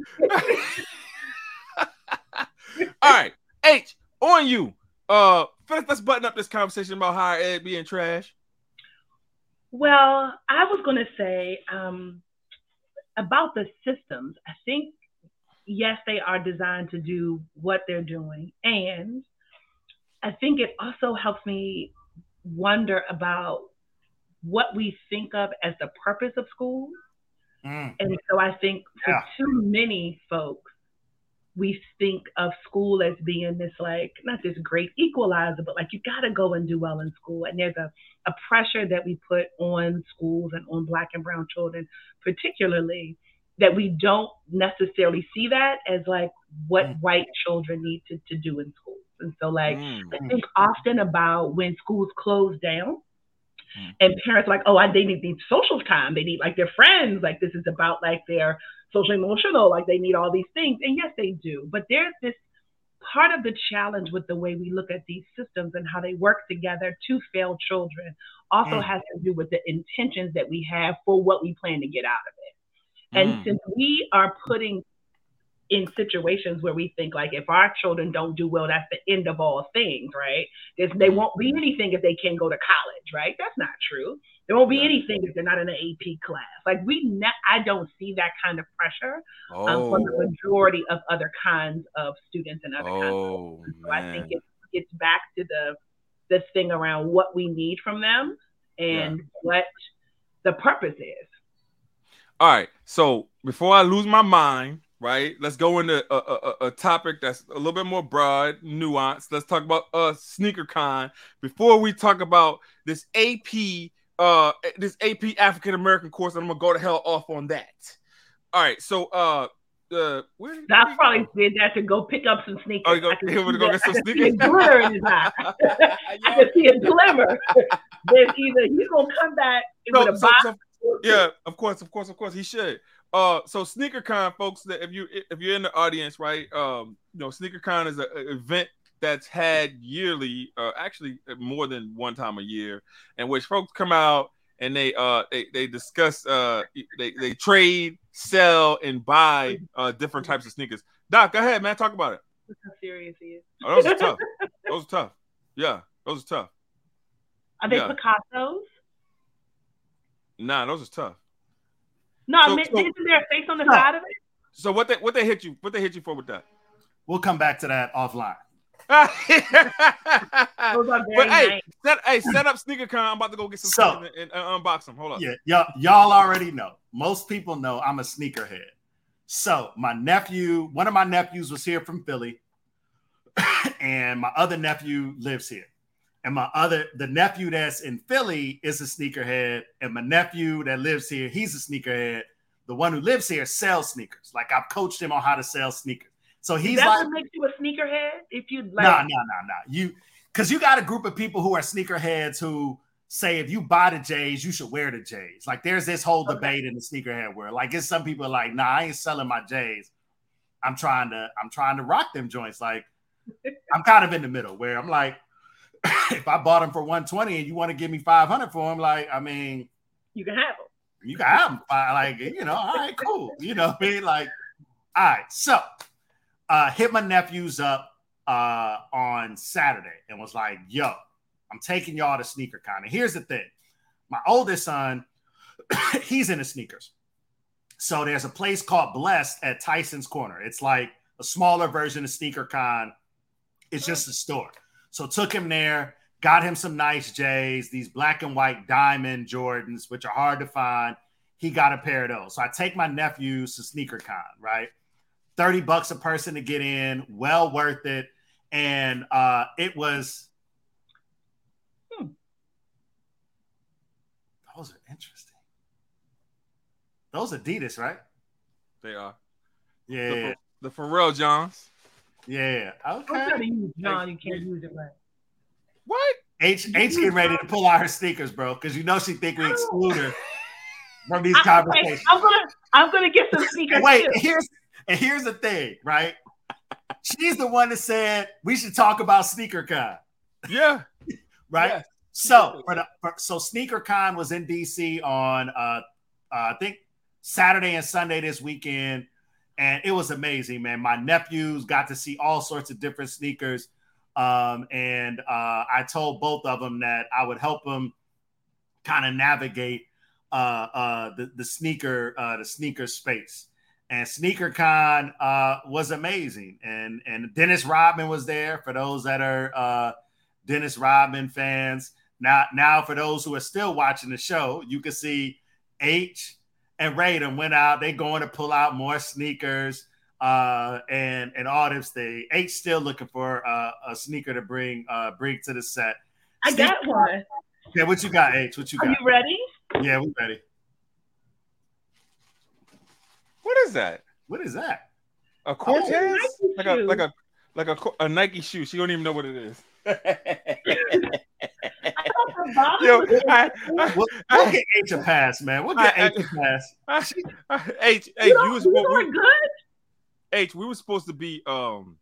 all right, H on you. Uh, let's button up this conversation about higher ed being trash. Well, I was going to say um, about the systems. I think, yes, they are designed to do what they're doing. And I think it also helps me wonder about what we think of as the purpose of school. Mm. And so I think for Yeah. too many folks, we think of school as being this like not this great equalizer, but like you got to go and do well in school. And there's a, a pressure that we put on schools and on black and brown children, particularly, that we don't necessarily see that as like what Mm. white children need to, to do in schools. And so like Mm. I think often about when schools close down Mm. and parents are like, oh, I, they need, need social time. They need like their friends. Like this is about like their social emotional. Like they need all these things. And yes, they do. But there's this part of the challenge with the way we look at these systems and how they work together to fail children also Mm. has to do with the intentions that we have for what we plan to get out of it. And Mm. since we are putting in situations where we think like if our children don't do well, that's the end of all things, right? There's, they won't be anything if they can't go to college, right? That's not true. There won't be Yeah. anything if they're not in an AP class. Like we, ne- I don't see that kind of pressure um, Oh, from the majority of other kinds of students and other kinds. Of, oh so I think it gets back to the the thing around what we need from them and what the purpose is. All right. So before I lose my mind, right? Let's go into a, a, a- topic that's a little bit more broad, nuanced. Let's talk about uh sneaker con before we talk about this AP uh this AP African American course. And I'm gonna go to hell off on that. All right. So uh uh where, where I probably go? did that to go pick up some sneakers. Oh, you go, I can you want to see go get some I can see a glitter in his eye. [LAUGHS] [LAUGHS] I can see a glimmer. There's either he's gonna come back so- with a so- box. so yeah, of course, of course, of course, he should. Uh, so SneakerCon, folks, that if you if you're in the audience, right, um, you know, SneakerCon is an event that's had yearly, uh, actually more than one time a year, in which folks come out and they uh they, they discuss uh they, they trade, sell, and buy uh different types of sneakers. Doc, go ahead, man. Talk about it. How serious he is. Oh, those are tough. [LAUGHS] those are tough. Yeah, those are tough. Are they Yeah. Picasso's? Nah, those are tough. No, So- I meant, so- isn't there a face on the No. side of it? So what they what they hit you what they hit you for with that? We'll come back to that offline. but [LAUGHS] Those are very hey, nice. set hey set up sneaker con. I'm about to go get some So- sneakers and, and uh, unbox them. Hold up. Yeah, y'all, y'all already know. Most people know I'm a sneakerhead. So my nephew, one of my nephews was here from Philly, [COUGHS] and my other nephew lives here. And my other, the nephew that's in Philly is a sneakerhead, and my nephew that lives here, he's a sneakerhead. The one who lives here sells sneakers. Like I've coached him on how to sell sneakers. So he's that like, what makes you a sneakerhead? If you like, no, no, no, no. You because you got a group of people who are sneakerheads who say if you buy the J's, you should wear the J's. Like there's this whole Okay. debate in the sneakerhead world. Like it's some people are like, nah, I ain't selling my J's. I'm trying to, I'm trying to rock them joints. Like [LAUGHS] I'm kind of in the middle where I'm like, if I bought them for 120 and you want to give me 500 for them, like, I mean, you can have them. you can have them. Like, you know, all right, cool. You know what I mean? Like, all right. So uh hit my nephews up uh on Saturday and was like, yo, I'm taking y'all to sneaker con. And here's the thing: my oldest son, [COUGHS] he's into sneakers. So there's a place called Blessed at Tyson's Corner. It's like a smaller version of Sneaker Con. It's just a store. So took him there, got him some nice J's, these black and white diamond Jordans, which are hard to find. He got a pair of those. So I take my nephews to Sneaker Con, right? 30 bucks a person to get in, well worth it. And uh it was Hmm. those are interesting. Those Adidas, right? They are Yeah, the, the Pharrell Johns. Yeah. Don't try to Okay. use John. You can't use it right. What? H H getting ready to pull out her sneakers, bro, because you know she think we exclude her [LAUGHS] from these I, conversations. I'm gonna I'm gonna get some sneakers. Wait, too. here's and here's the thing, right? She's the one that said we should talk about sneaker con, Yeah. [LAUGHS] right? Yes. So for the for, so sneaker con was in DC on uh, uh I think Saturday and Sunday this weekend, and it was amazing, man. My nephews got to see all sorts of different sneakers. Um, and uh, I told both of them that I would help them kind of navigate uh, uh, the, the sneaker uh, the sneaker space. And SneakerCon uh, was amazing, and and Dennis Rodman was there. For those that are uh, Dennis Rodman fans, now now for those who are still watching the show, you can see H and Raiden went out. They going to pull out more sneakers uh, and and all this thing. H still looking for uh, a sneaker to bring uh, bring to the set. I got one. Okay, what you got, H? What you got? Are got? you ready? Yeah, we ready. What is that? What is that? A Cortez? Nike like a like a like a, a Nike shoe. She don't even know what it is. [LAUGHS] I thought the bottom Yo, was- I, I, We'll, we'll get H a pass, man. We'll get I- I- H a pass. I, I, H, H, you, know, you was you supposed, doing we, good. H, we were supposed to be um,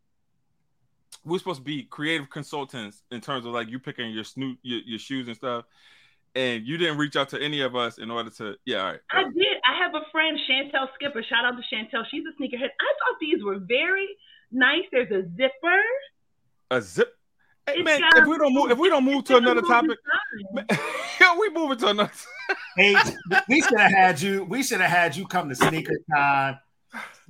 we were supposed to be creative consultants in terms of like you picking your snoot your, your shoes and stuff, and you didn't reach out to any of us in order to yeah. All right. I did. I have a friend, Chantel Skipper. Shout out to Chantel. She's a sneakerhead. I thought these were very nice. There's a zipper. A zip. Hey, man, if we don't move, if we don't move to another topic, design. [LAUGHS] yeah, we moving to another. [LAUGHS] H, we should have had you. We should have had you come to SneakerCon.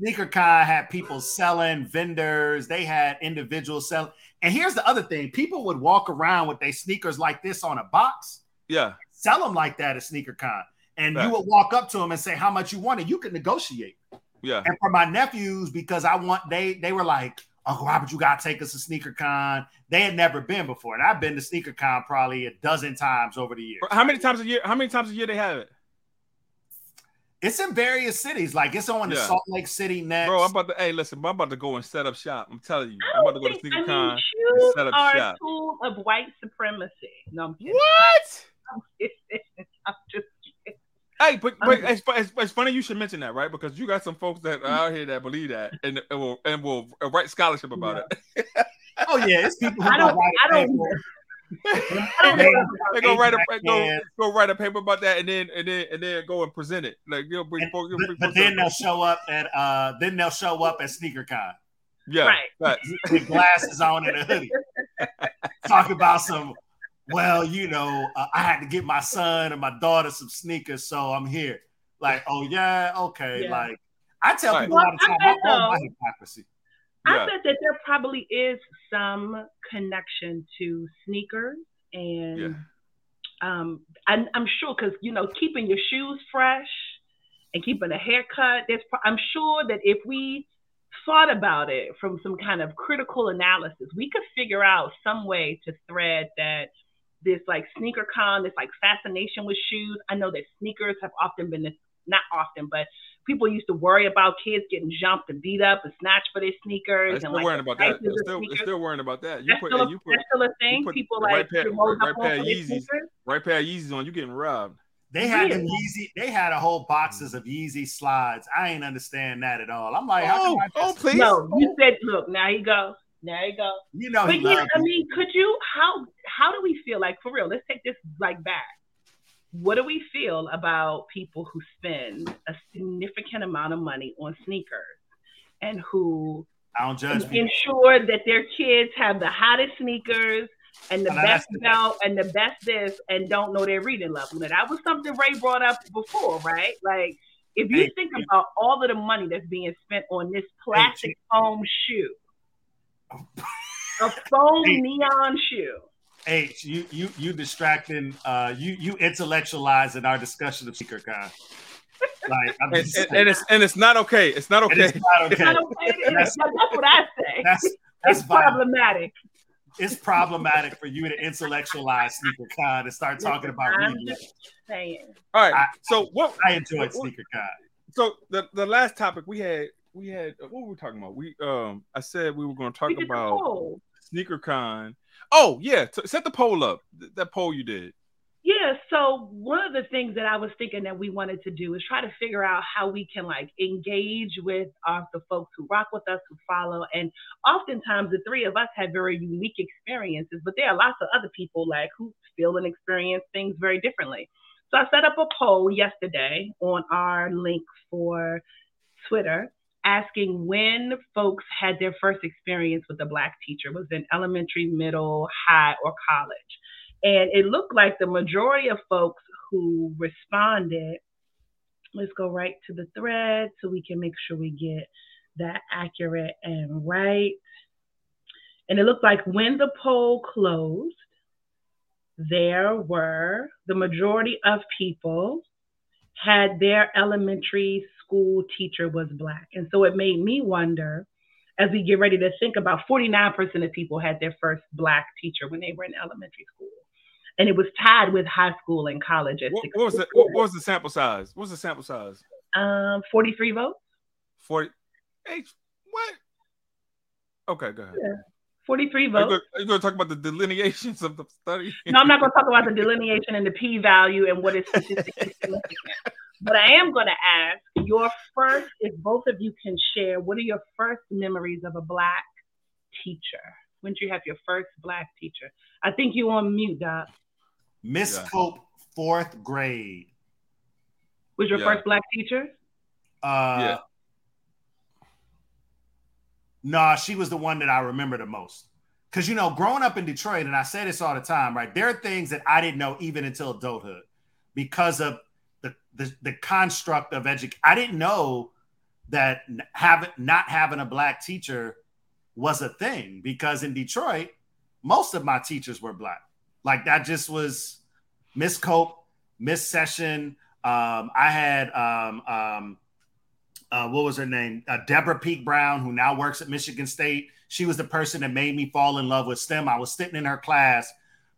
SneakerCon had people selling, vendors. They had individuals selling. And here's the other thing: people would walk around with their sneakers like this on a box, Yeah, sell them like that at Sneaker Con. and you would walk up to them and say how much you wanted. You could negotiate. yeah. And for my nephews, because I want they they were like, Uncle Robert, you gotta take us to Sneaker Con. They had never been before, and I've been to Sneaker Con probably a dozen times over the years. How many times a year? How many times a year they have it, It's in various cities, like it's on the Salt Lake City next. bro? I'm about to. Hey, listen, I'm about to go and set up shop. I'm telling you, I I'm about to go to think, Sneaker I Con. mean, shoes set up are shop. a tool of white supremacy. No, I'm kidding. What? [LAUGHS] I'm kidding. I'm just kidding. Hey, but, but it's, it's, it's funny you should mention that, right? Because you got some folks that are out here that believe that and, and will and will write scholarship about it. oh yeah, it's people who I don't. write I don't. paper. they, they go write a go, go write a paper about that and then and then and then go and present it. Like you'll bring, and, you'll bring but, but then they'll show up at uh then they'll show up at SneakerCon. Yeah, right. With glasses on and a hoodie. Talk about some. Well, you know, uh, I had to get my son and my daughter some sneakers, so I'm here. Like, oh yeah, okay. Yeah. Like, I tell right. people well, all the time, I, I my hypocrisy. I bet that there probably is some connection to sneakers and yeah. um, I'm, I'm sure because you know keeping your shoes fresh and keeping a haircut. There's I'm sure that if we thought about it from some kind of critical analysis, we could figure out some way to thread that this like sneaker con, this like fascination with shoes. I know that sneakers have often been not often, but people used to worry about kids getting jumped and beat up and snatched for their sneakers. They're still like worrying about that. They're still, they're still, worrying about that. You that's put, still, a, you put, that's still a thing. People like right pair, right, right pair of Yeezys, right pair of Yeezys on. You getting robbed. They had them Yeezy. They had a whole boxes of Yeezy slides. I ain't understand that at all. I'm like, oh, oh, please. No, you said, look, now you go. There you go. You know, but yeah, I mean, could you? How how do we feel like for real? Let's take this like back what do we feel about people who spend a significant amount of money on sneakers and who I don't judge ensure that their kids have the hottest sneakers and the best belt and the best this and don't know their reading level. Now that was something Ray brought up before, right? Like if you hey, think about all of the money that's being spent on this plastic hey, foam shoe, a foam neon shoe H, you you you distracting, uh, you you intellectualizing our discussion of Sneaker Con. Like, and, and, and, it's and it's not okay. It's not okay. It's not okay. Not okay. [LAUGHS] That's, that's, what I say. That's that's it's problematic. It's problematic for you to intellectualize Sneaker Con and start talking about I'm saying. All right. I, so what I enjoyed Sneaker Con. So the, the last topic we had we had what were we talking about? We um I said we were going to talk about Sneaker Con Oh yeah, set the poll up. That poll you did. Yeah. So one of the things that I was thinking that we wanted to do is try to figure out how we can like engage with uh, the folks who rock with us, who follow, and oftentimes the three of us have very unique experiences, but there are lots of other people like who feel and experience things very differently. So I set up a poll yesterday on our link for Twitter asking when folks had their first experience with a Black teacher, was in elementary, middle, high, or college. And it looked like the majority of folks who responded, let's go right to the thread so we can make sure we get that accurate and right. And it looked like when the poll closed, there were the majority of people had their elementary school teacher was black. And so it made me wonder as we get ready to think about 49% of people had their first black teacher when they were in elementary school. And it was tied with high school and college at what, what was the what was the sample size? What was the sample size? Um 43 votes. 40 Hey, what? Okay, go ahead. Yeah. 43 votes. Are you going to talk about the delineations of the study? [LAUGHS] no, I'm not going to talk about the delineation and the p value and what is [LAUGHS] statistically significant. But I am going to ask your first, if both of you can share, what are your first memories of a Black teacher? When did you have your first Black teacher? I think you on mute, Doc. Miss yeah. Cope, fourth grade. Was your yeah. first Black teacher? Uh, yeah. No, nah, she was the one that I remember the most. Because, you know, growing up in Detroit, and I say this all the time, right? There are things that I didn't know even until adulthood because of the the, construct of education. I didn't know that having not having a black teacher was a thing because in Detroit, most of my teachers were black. Like that just was Miss Cope, Miss Session. Um, I had um, um, uh, what was her name? Uh, Deborah Peak Brown, who now works at Michigan State. She was the person that made me fall in love with STEM. I was sitting in her class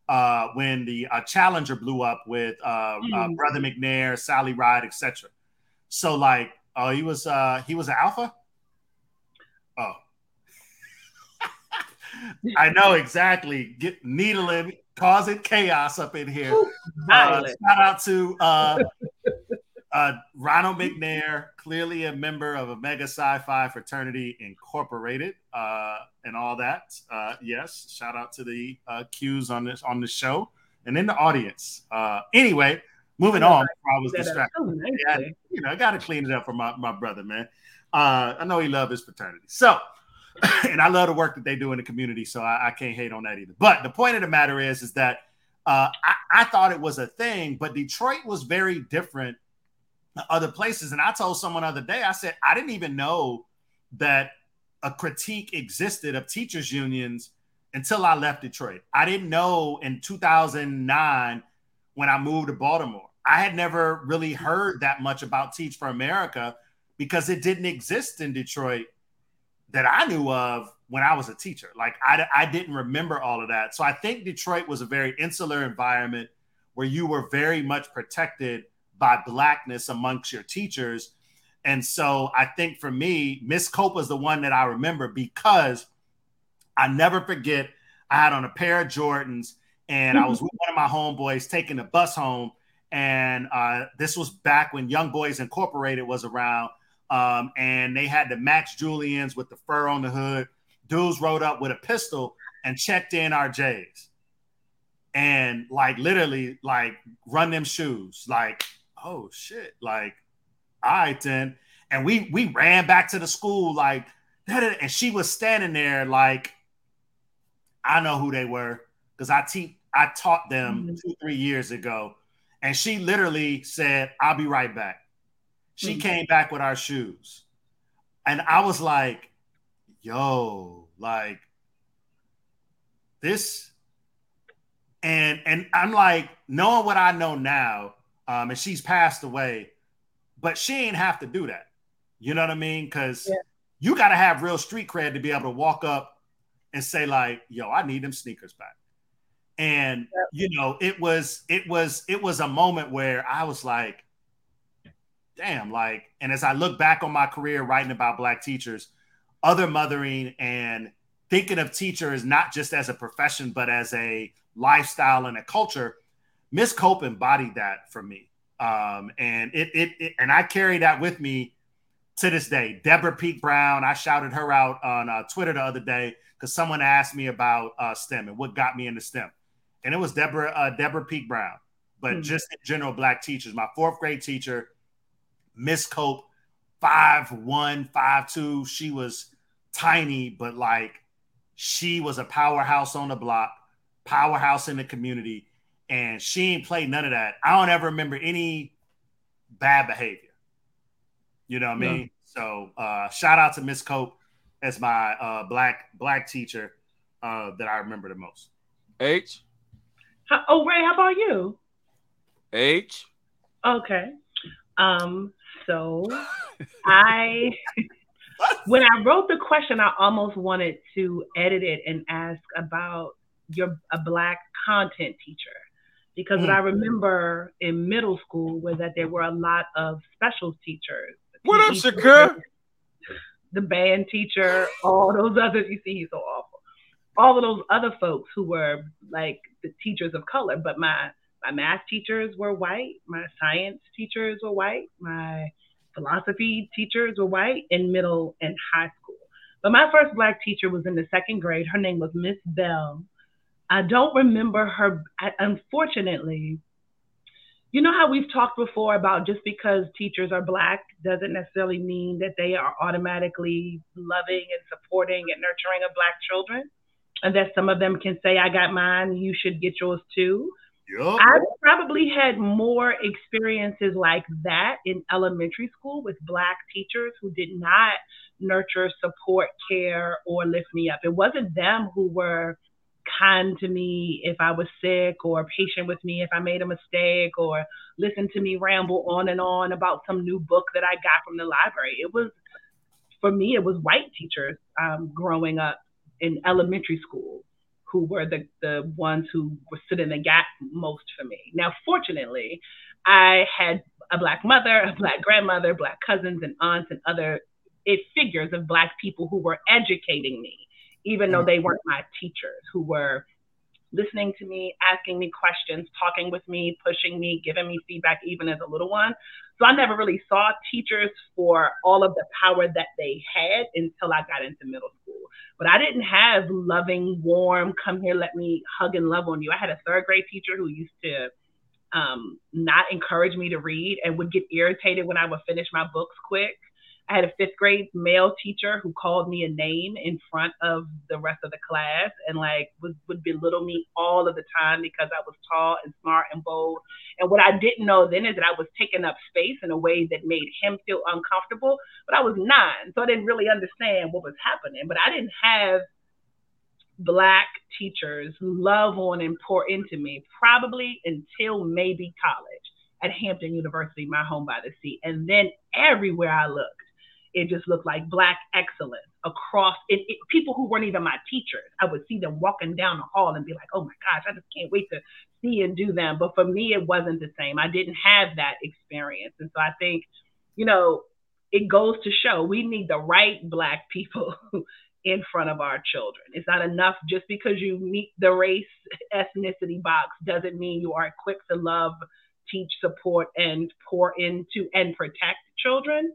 uh, when the uh, Challenger blew up with uh, mm. Brother McNair, Sally Ride, etc. So like, oh, he was uh, he was an alpha. Oh, [LAUGHS] I know exactly. Get needling, causing chaos up in here. Uh, shout out to uh, Ronald McNair, clearly a member of Omega Psi Phi Fraternity Incorporated, uh, and all that. Uh, yes, shout out to the uh, Qs on this on the show and in the audience. Uh, anyway, moving on. I was distracted. So nice yeah, you know, I got to clean it up for my, my brother, man. Uh, I know he loves his fraternity. So, [CLEARS THROAT] and I love the work that they do in the community. So I, I can't hate on that either. But the point of the matter is, is that uh, I, I thought it was a thing, but Detroit was very different other places. And I told someone other day, I said, I didn't even know that a critique existed of teachers' unions until I left Detroit. I didn't know in 2009 when I moved to Baltimore. I had never really heard that much about Teach for America because it didn't exist in Detroit that I knew of when I was a teacher. Like I, I didn't remember all of that. So I think Detroit was a very insular environment where you were very much protected by blackness amongst your teachers. And so I think for me, Miss Cope was the one that I remember because I never forget I had on a pair of Jordans and I was [LAUGHS] with one of my homeboys taking the bus home. And uh, this was back when Young Boys Incorporated was around. Um, and they had the Max Juliens with the fur on the hood. Dudes rode up with a pistol and checked in our J's. And like literally, like run them shoes. Like oh shit, like, all right then. And we we ran back to the school like and she was standing there like I know who they were because I teach I taught them mm-hmm. two, three years ago. And she literally said, I'll be right back. She mm-hmm. came back with our shoes. And I was like, yo, like this. And and I'm like, knowing what I know now, um, and she's passed away, but she ain't have to do that. You know what I mean? Because yeah. you got to have real street cred to be able to walk up and say like, "Yo, I need them sneakers back." And yep. you know, it was it was it was a moment where I was like, "Damn!" Like, and as I look back on my career writing about black teachers, other mothering and thinking of teachers not just as a profession but as a lifestyle and a culture Miss Cope embodied that for me. Um, and it, it, it, and I carry that with me to this day. Deborah Peak Brown, I shouted her out on uh, Twitter the other day because someone asked me about uh, STEM and what got me into STEM, and it was Deborah uh, Deborah Peak Brown. But mm-hmm. just in general, black teachers. My fourth grade teacher, Miss Cope, five one, five two. She was tiny, but like she was a powerhouse on the block, powerhouse in the community and she ain't played none of that. I don't ever remember any bad behavior. You know what I mean? Yeah. So uh, shout out to Miss Cope as my uh, black black teacher uh, that I remember the most. H. How, oh Ray, how about you? H. Okay. Um. So [LAUGHS] I. when I wrote the question, I almost wanted to edit it and ask about your a black content teacher because mm. what I remember in middle school was that there were a lot of special teachers. What up, Shakur? The band teacher, all those others. You see, he's so awful. All of those other folks who were like the teachers of color, but my my math teachers were white, my science teachers were white, my philosophy teachers were white in middle and high school. But my first black teacher was in the second grade. Her name was Miss Bell I don't remember her. Unfortunately, you know how we've talked before about just because teachers are black doesn't necessarily mean that they are automatically loving and supporting and nurturing of black children, and that some of them can say, "I got mine, you should get yours too." Yep. I probably had more experiences like that in elementary school with black teachers who did not nurture, support, care, or lift me up. It wasn't them who were kind to me if I was sick or patient with me if I made a mistake or listen to me ramble on and on about some new book that I got from the library. It was, for me, it was white teachers um, growing up in elementary school who were the, the ones who were sitting the gap most for me. Now, fortunately, I had a black mother, a black grandmother, black cousins and aunts and other figures of black people who were educating me even though they weren't my teachers who were listening to me, asking me questions, talking with me, pushing me, giving me feedback, even as a little one. So I never really saw teachers for all of the power that they had until I got into middle school. But I didn't have loving, warm, come here, let me hug and love on you. I had a third grade teacher who used to um, not encourage me to read and would get irritated when I would finish my books quick. I had a fifth grade male teacher who called me a name in front of the rest of the class and like would, would belittle me all of the time because I was tall and smart and bold. And what I didn't know then is that I was taking up space in a way that made him feel uncomfortable. But I was nine, so I didn't really understand what was happening. But I didn't have black teachers love on and pour into me probably until maybe college at Hampton University, my home by the sea. And then everywhere I looked, it just looked like black excellence across it, it, people who weren't even my teachers. I would see them walking down the hall and be like, "Oh my gosh, I just can't wait to see and do them." But for me, it wasn't the same. I didn't have that experience, and so I think, you know, it goes to show we need the right black people [LAUGHS] in front of our children. It's not enough just because you meet the race ethnicity box doesn't mean you are equipped to love, teach, support, and pour into and protect children.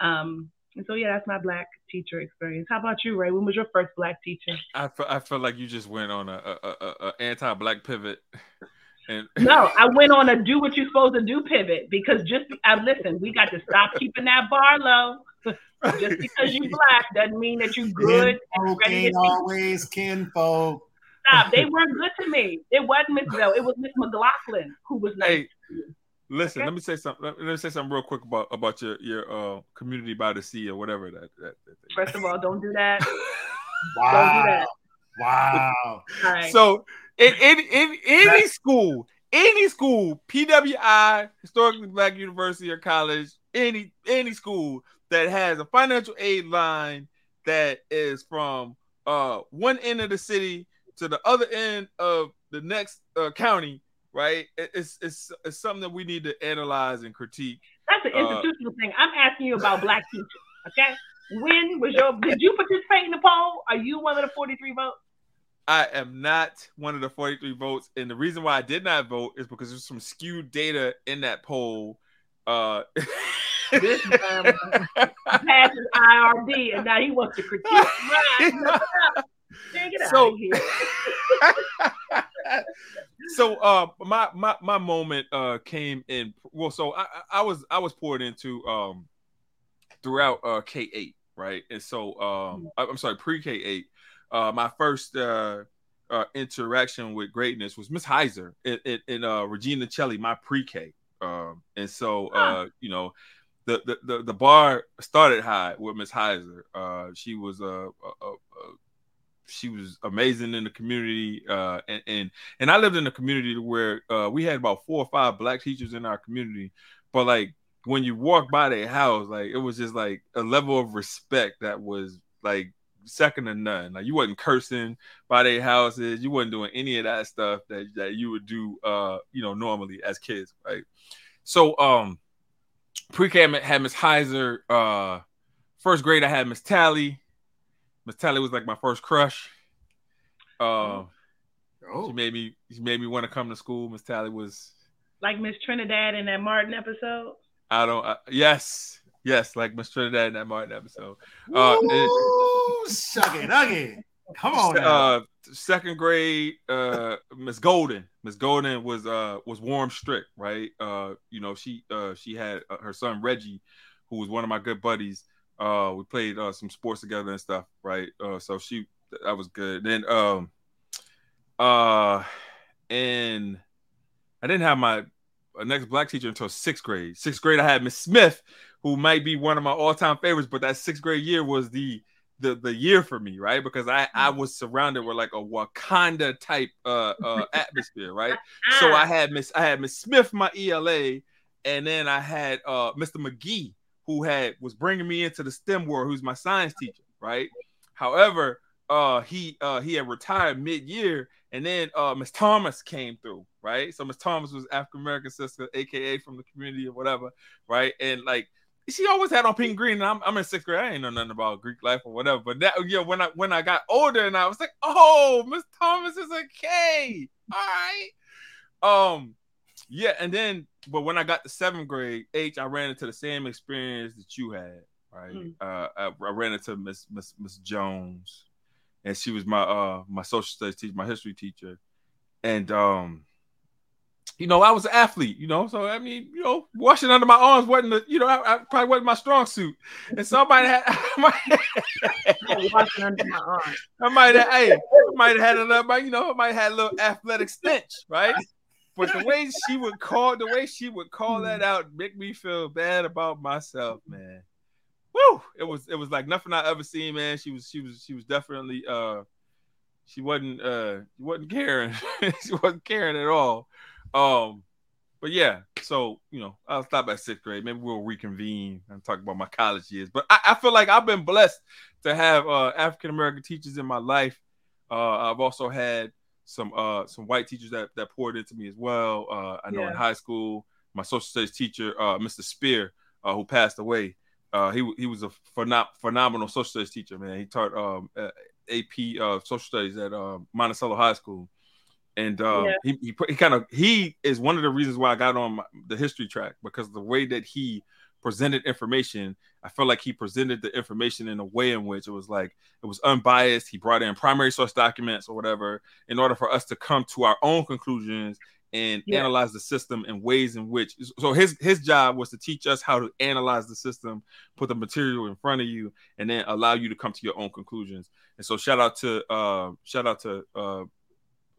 Um, and so yeah, that's my black teacher experience. How about you, Ray? When was your first black teacher? I feel, I feel like you just went on a, a, a, a anti-black pivot. [LAUGHS] And [LAUGHS] no, I went on a do what you're supposed to do pivot because just I listen, we got to stop keeping that bar low. just because you're black doesn't mean that you're good [LAUGHS] and ready to always kinfolk. Stop. They weren't good to me. It wasn't Miss Bell. It was Miss McLaughlin who was nice. Hey, Listen, okay. let me say something. Let me say something real quick about about your your uh, community by the sea or whatever that. that, that First of all, don't do that. wow. [LAUGHS] Don't do that. Wow. [LAUGHS] Right. So in in, in any school, any school, PWI, historically black university or college, any any school that has a financial aid line that is from uh one end of the city to the other end of the next uh, county right? It's, it's it's something that we need to analyze and critique. That's an uh, institutional uh, thing. I'm asking you about black teachers. Okay, when was your? Did you participate in the poll? Are you one of the 43 votes? I am not one of the 43 votes, and the reason why I did not vote is because there's some skewed data in that poll. Uh, this um, [LAUGHS] passes IRB, and now he wants to critique. [LAUGHS] Right. so, [LAUGHS] so uh my my my moment uh came in well so I I was I was poured into um throughout uh K8 right? And so um I'm sorry pre K8 uh my first uh uh, interaction with greatness was Miss Heiser in, in, in uh, Regina Coeli, my pre-K, um, and so uh, you know, the, the the the bar started high with Miss Heiser. Uh, she was a, a, a, she was amazing in the community uh, and, and and I lived in a community where uh, we had about four or five black teachers in our community but like when you walk by their house like it was just like a level of respect that was like second to none. Like you wasn't cursing by their houses you wasn't doing any of that stuff that, that you would do uh you know normally as kids right? So um pre-k had miss heiser uh first grade i had miss tally Miss Tally was like my first crush. Uh, oh. She made me she made me want to come to school. Miss Tally was like Miss Trinidad in that Martin episode. I don't. Uh, yes, yes, like Miss Trinidad in that Martin episode. Uh, Ooh, it, Come on. Uh, second grade, uh, Miss Golden. Miss Golden was uh was warm strict, right? Uh, you know, she uh she had uh, her son Reggie, who was one of my good buddies. Uh, we played uh, some sports together and stuff, right? Uh, so she that was good. Then um, uh, and I didn't have my next black teacher until sixth grade. Sixth grade, I had Miss Smith, who might be one of my all-time favorites, but that sixth grade year was the the the year for me, right? Because I I mm. was surrounded with like a Wakanda type uh, uh [LAUGHS] atmosphere, right? So I had Miss I had Miss Smith, my ELA, and then I had uh Mr. McGee, who had was bringing me into the STEM world, who's my science teacher, right? However, uh, he uh, he had retired mid-year, and then uh, Miss Thomas came through, right? So Miss Thomas was African American sister, aka from the community or whatever, right? And like she always had on pink and green. And I'm, I'm in sixth grade. I ain't know nothing about Greek life or whatever. But that yeah, when I when I got older and I was like, oh, Miss Thomas is a K. All right. Um, Yeah, and then but when I got to seventh grade, H, I ran into the same experience that you had, right? Mm. Uh, I, I, ran into Miss Miss Miss Jones, and she was my uh my social studies teacher, my history teacher, and um you know, I was an athlete, you know, so I mean, you know, washing under my arms wasn't the, you know, I, I probably wasn't my strong suit. And somebody had, washing under my arms. I might have, hey, I might have had a little, you know, I might have had a little athletic stench, right? But the way she would call, the way she would call that out, make me feel bad about myself, man. Woo! It was, it was like nothing I ever seen, man. She was, she was, she was definitely, uh, she wasn't, uh, she wasn't caring. [LAUGHS] she wasn't caring at all. Um, but yeah, so you know, I'll stop at sixth grade. Maybe we'll reconvene and talk about my college years. But I, I feel like I've been blessed to have uh, African American teachers in my life. Uh, I've also had some uh, some white teachers that that poured into me as well. Uh, I know yeah. in high school, my social studies teacher, uh, Mr. Spear, uh, who passed away, he he was a phenom- phenomenal social studies teacher. Man, he taught um, AP social studies at Monticello High School and um, yeah. he he, he kind of he is one of the reasons why I got on my, the history track because the way that he presented information, I felt like he presented the information in a way in which it was like it was unbiased. He brought in primary source documents or whatever in order for us to come to our own conclusions and yeah. analyze the system in ways in which so his his job was to teach us how to analyze the system, put the material in front of you, and then allow you to come to your own conclusions. And so shout out to uh, shout out to uh,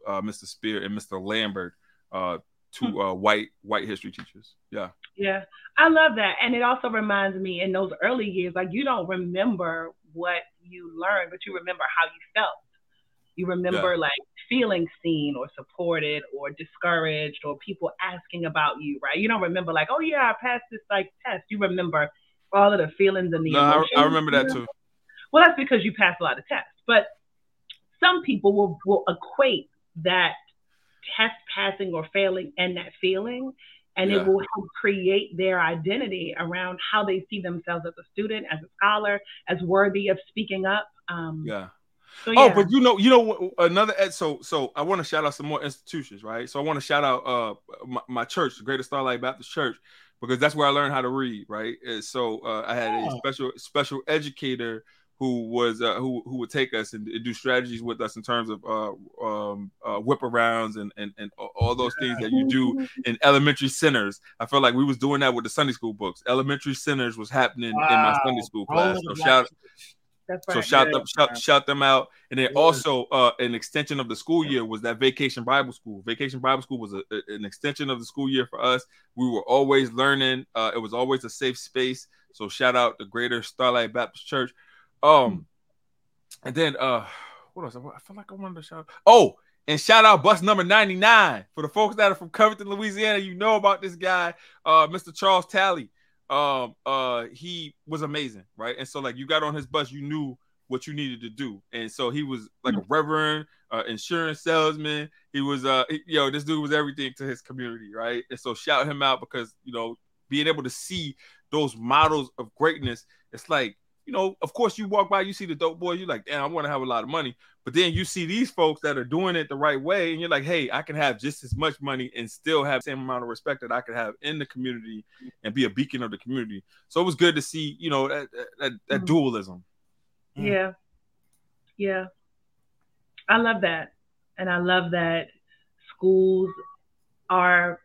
uh, Mr. Spear and Mr. Lambert, uh, two hmm. uh, white white history teachers. Yeah. Yeah, I love that, and it also reminds me in those early years, like you don't remember what you learned, but you remember how you felt. You remember yeah. like feeling seen or supported or discouraged or people asking about you, right? You don't remember like, oh yeah, I passed this like test. You remember all of the feelings and the no, emotions. I, I remember that too. Well, that's because you passed a lot of tests, but some people will will equate that test passing or failing and that feeling and yeah. it will help create their identity around how they see themselves as a student as a scholar as worthy of speaking up um, yeah so, oh, yeah. Oh, but you know, you know another so so I want to shout out some more institutions, right? So I want to shout out uh my, my, church, the Greater Starlight Baptist Church, because that's where I learned how to read, right? And so uh, I had a special special educator who was uh, who who would take us and, do strategies with us in terms of uh, um, uh, whip arounds and, and and all those things that you do in elementary centers. I felt like we was doing that with the Sunday school books. Elementary centers was happening wow. in my Sunday school class. So shout. Right. So shout them shout, shout them out, and then also uh, an extension of the school year was that Vacation Bible School. Vacation Bible School was a, a, an extension of the school year for us. We were always learning. Uh, it was always a safe space. So shout out the Greater Starlight Baptist Church. Um, and then uh, what else? I feel like I wanted to shout. Out? Oh, and shout out bus number 99 for the folks that are from Covington, Louisiana. You know about this guy, uh, Mr. Charles Talley. Um, uh, he was amazing, right? And so like you got on his bus, you knew what you needed to do. And so he was like a reverend, uh, insurance salesman. He was uh he, yo, this dude was everything to his community, right? And so shout him out because you know, being able to see those models of greatness, it's like you know, of course, you walk by, you see the dope boy, you're like, damn, I want to have a lot of money. But then you see these folks that are doing it the right way, and you're like, hey, I can have just as much money and still have the same amount of respect that I could have in the community and be a beacon of the community. So it was good to see, you know, that that, that mm-hmm. dualism. Mm. Yeah, yeah, I love that, and I love that schools are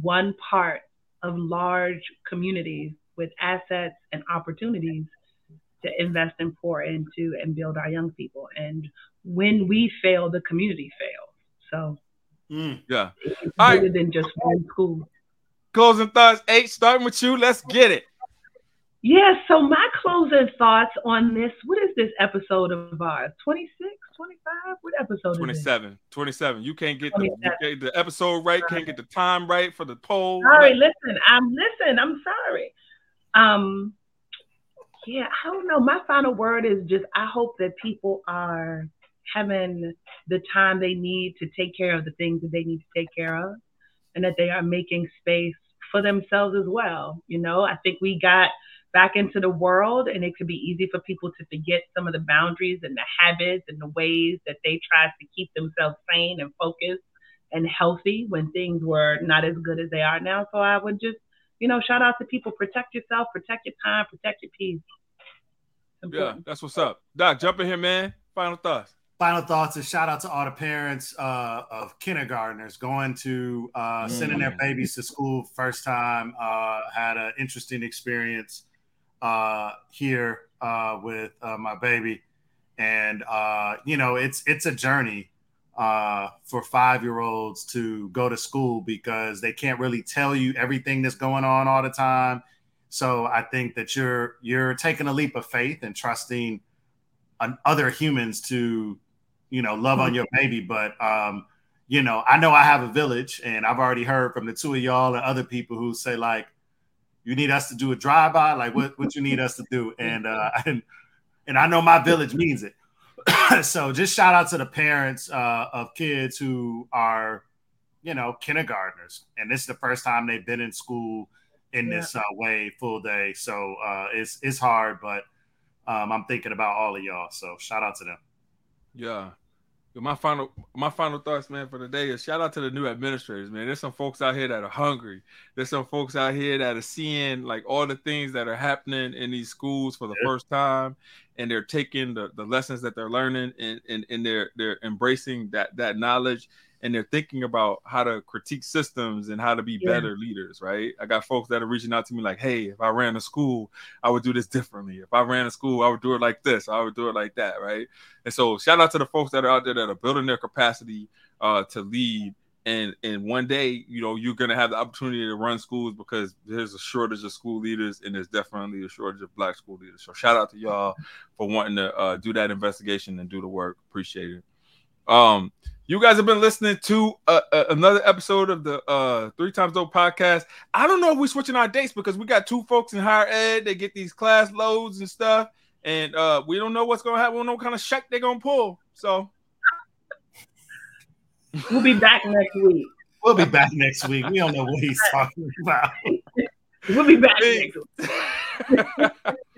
one part of large communities with assets and opportunities to invest and pour into and build our young people. And when we fail, the community fails. So mm, yeah, it's All bigger right. than just one school. Closing thoughts, eight. Starting with you. Let's get it. Yeah. So my closing thoughts on this. What is this episode of ours? 26, 25? What episode 27. 27. You can't get the, get the episode right. Can't get the time right for the poll. Sorry. Listen. I'm listen. I'm sorry. Um yeah, I don't know. My final word is just I hope that people are having the time they need to take care of the things that they need to take care of and that they are making space for themselves as well. You know, I think we got back into the world and it could be easy for people to forget some of the boundaries and the habits and the ways that they tried to keep themselves sane and focused and healthy when things were not as good as they are now. So I would just, you know, shout out to people: protect yourself, protect your time, protect your peace. Yeah, that's what's up. Doc, jump in here, man. Final thoughts. Final thoughts is shout out to all the parents uh, of kindergartners going to uh, sending their babies to school first time. Uh, had an interesting experience uh, here uh, with uh, my baby, and you know it's it's a journey for five year olds to go to school because they can't really tell you everything that's going on all the time so I think that you're you're taking a leap of faith and trusting on other humans to, you know, love on your baby. But um, you know, I know I have a village, and I've already heard from the two of y'all and other people who say like, you need us to do a drive by, like what what you need us to do, and uh, [LAUGHS] and and I know my village means it. [COUGHS] so just shout out to the parents uh, of kids who are, you know, kindergartners, and this is the first time they've been in school in yeah. this uh, way full day. So uh, it's it's hard, but um, I'm thinking about all of y'all. So shout out to them. Yeah. My final my final thoughts, man, for the day is shout out to the new administrators, man. There's some folks out here that are hungry. There's some folks out here that are seeing like all the things that are happening in these schools for the yeah. first time, and they're taking the, the lessons that they're learning and, and, and they're they're embracing that that knowledge and they're thinking about how to critique systems and how to be yeah. better leaders, right? I got folks that are reaching out to me like, hey, if I ran a school, I would do this differently. If I ran a school, I would do it like this, I would do it like that, right? And so shout out to the folks that are out there that are building their capacity uh, to lead. And and one day, you know, you're gonna have the opportunity to run schools because there's a shortage of school leaders and there's definitely a shortage of black school leaders. So shout out to y'all for wanting to uh, do that investigation and do the work. Appreciate it. Um, you guys have been listening to uh, uh, another episode of the uh, Three Times Dope podcast. I don't know if we're switching our dates because we got two folks in higher ed. They get these class loads and stuff, and uh, we don't know what's going to happen. We don't know what kind of check they're going to pull. So we'll be back next week. We'll be back next week. We don't know what he's talking about. we'll be back next week. [LAUGHS]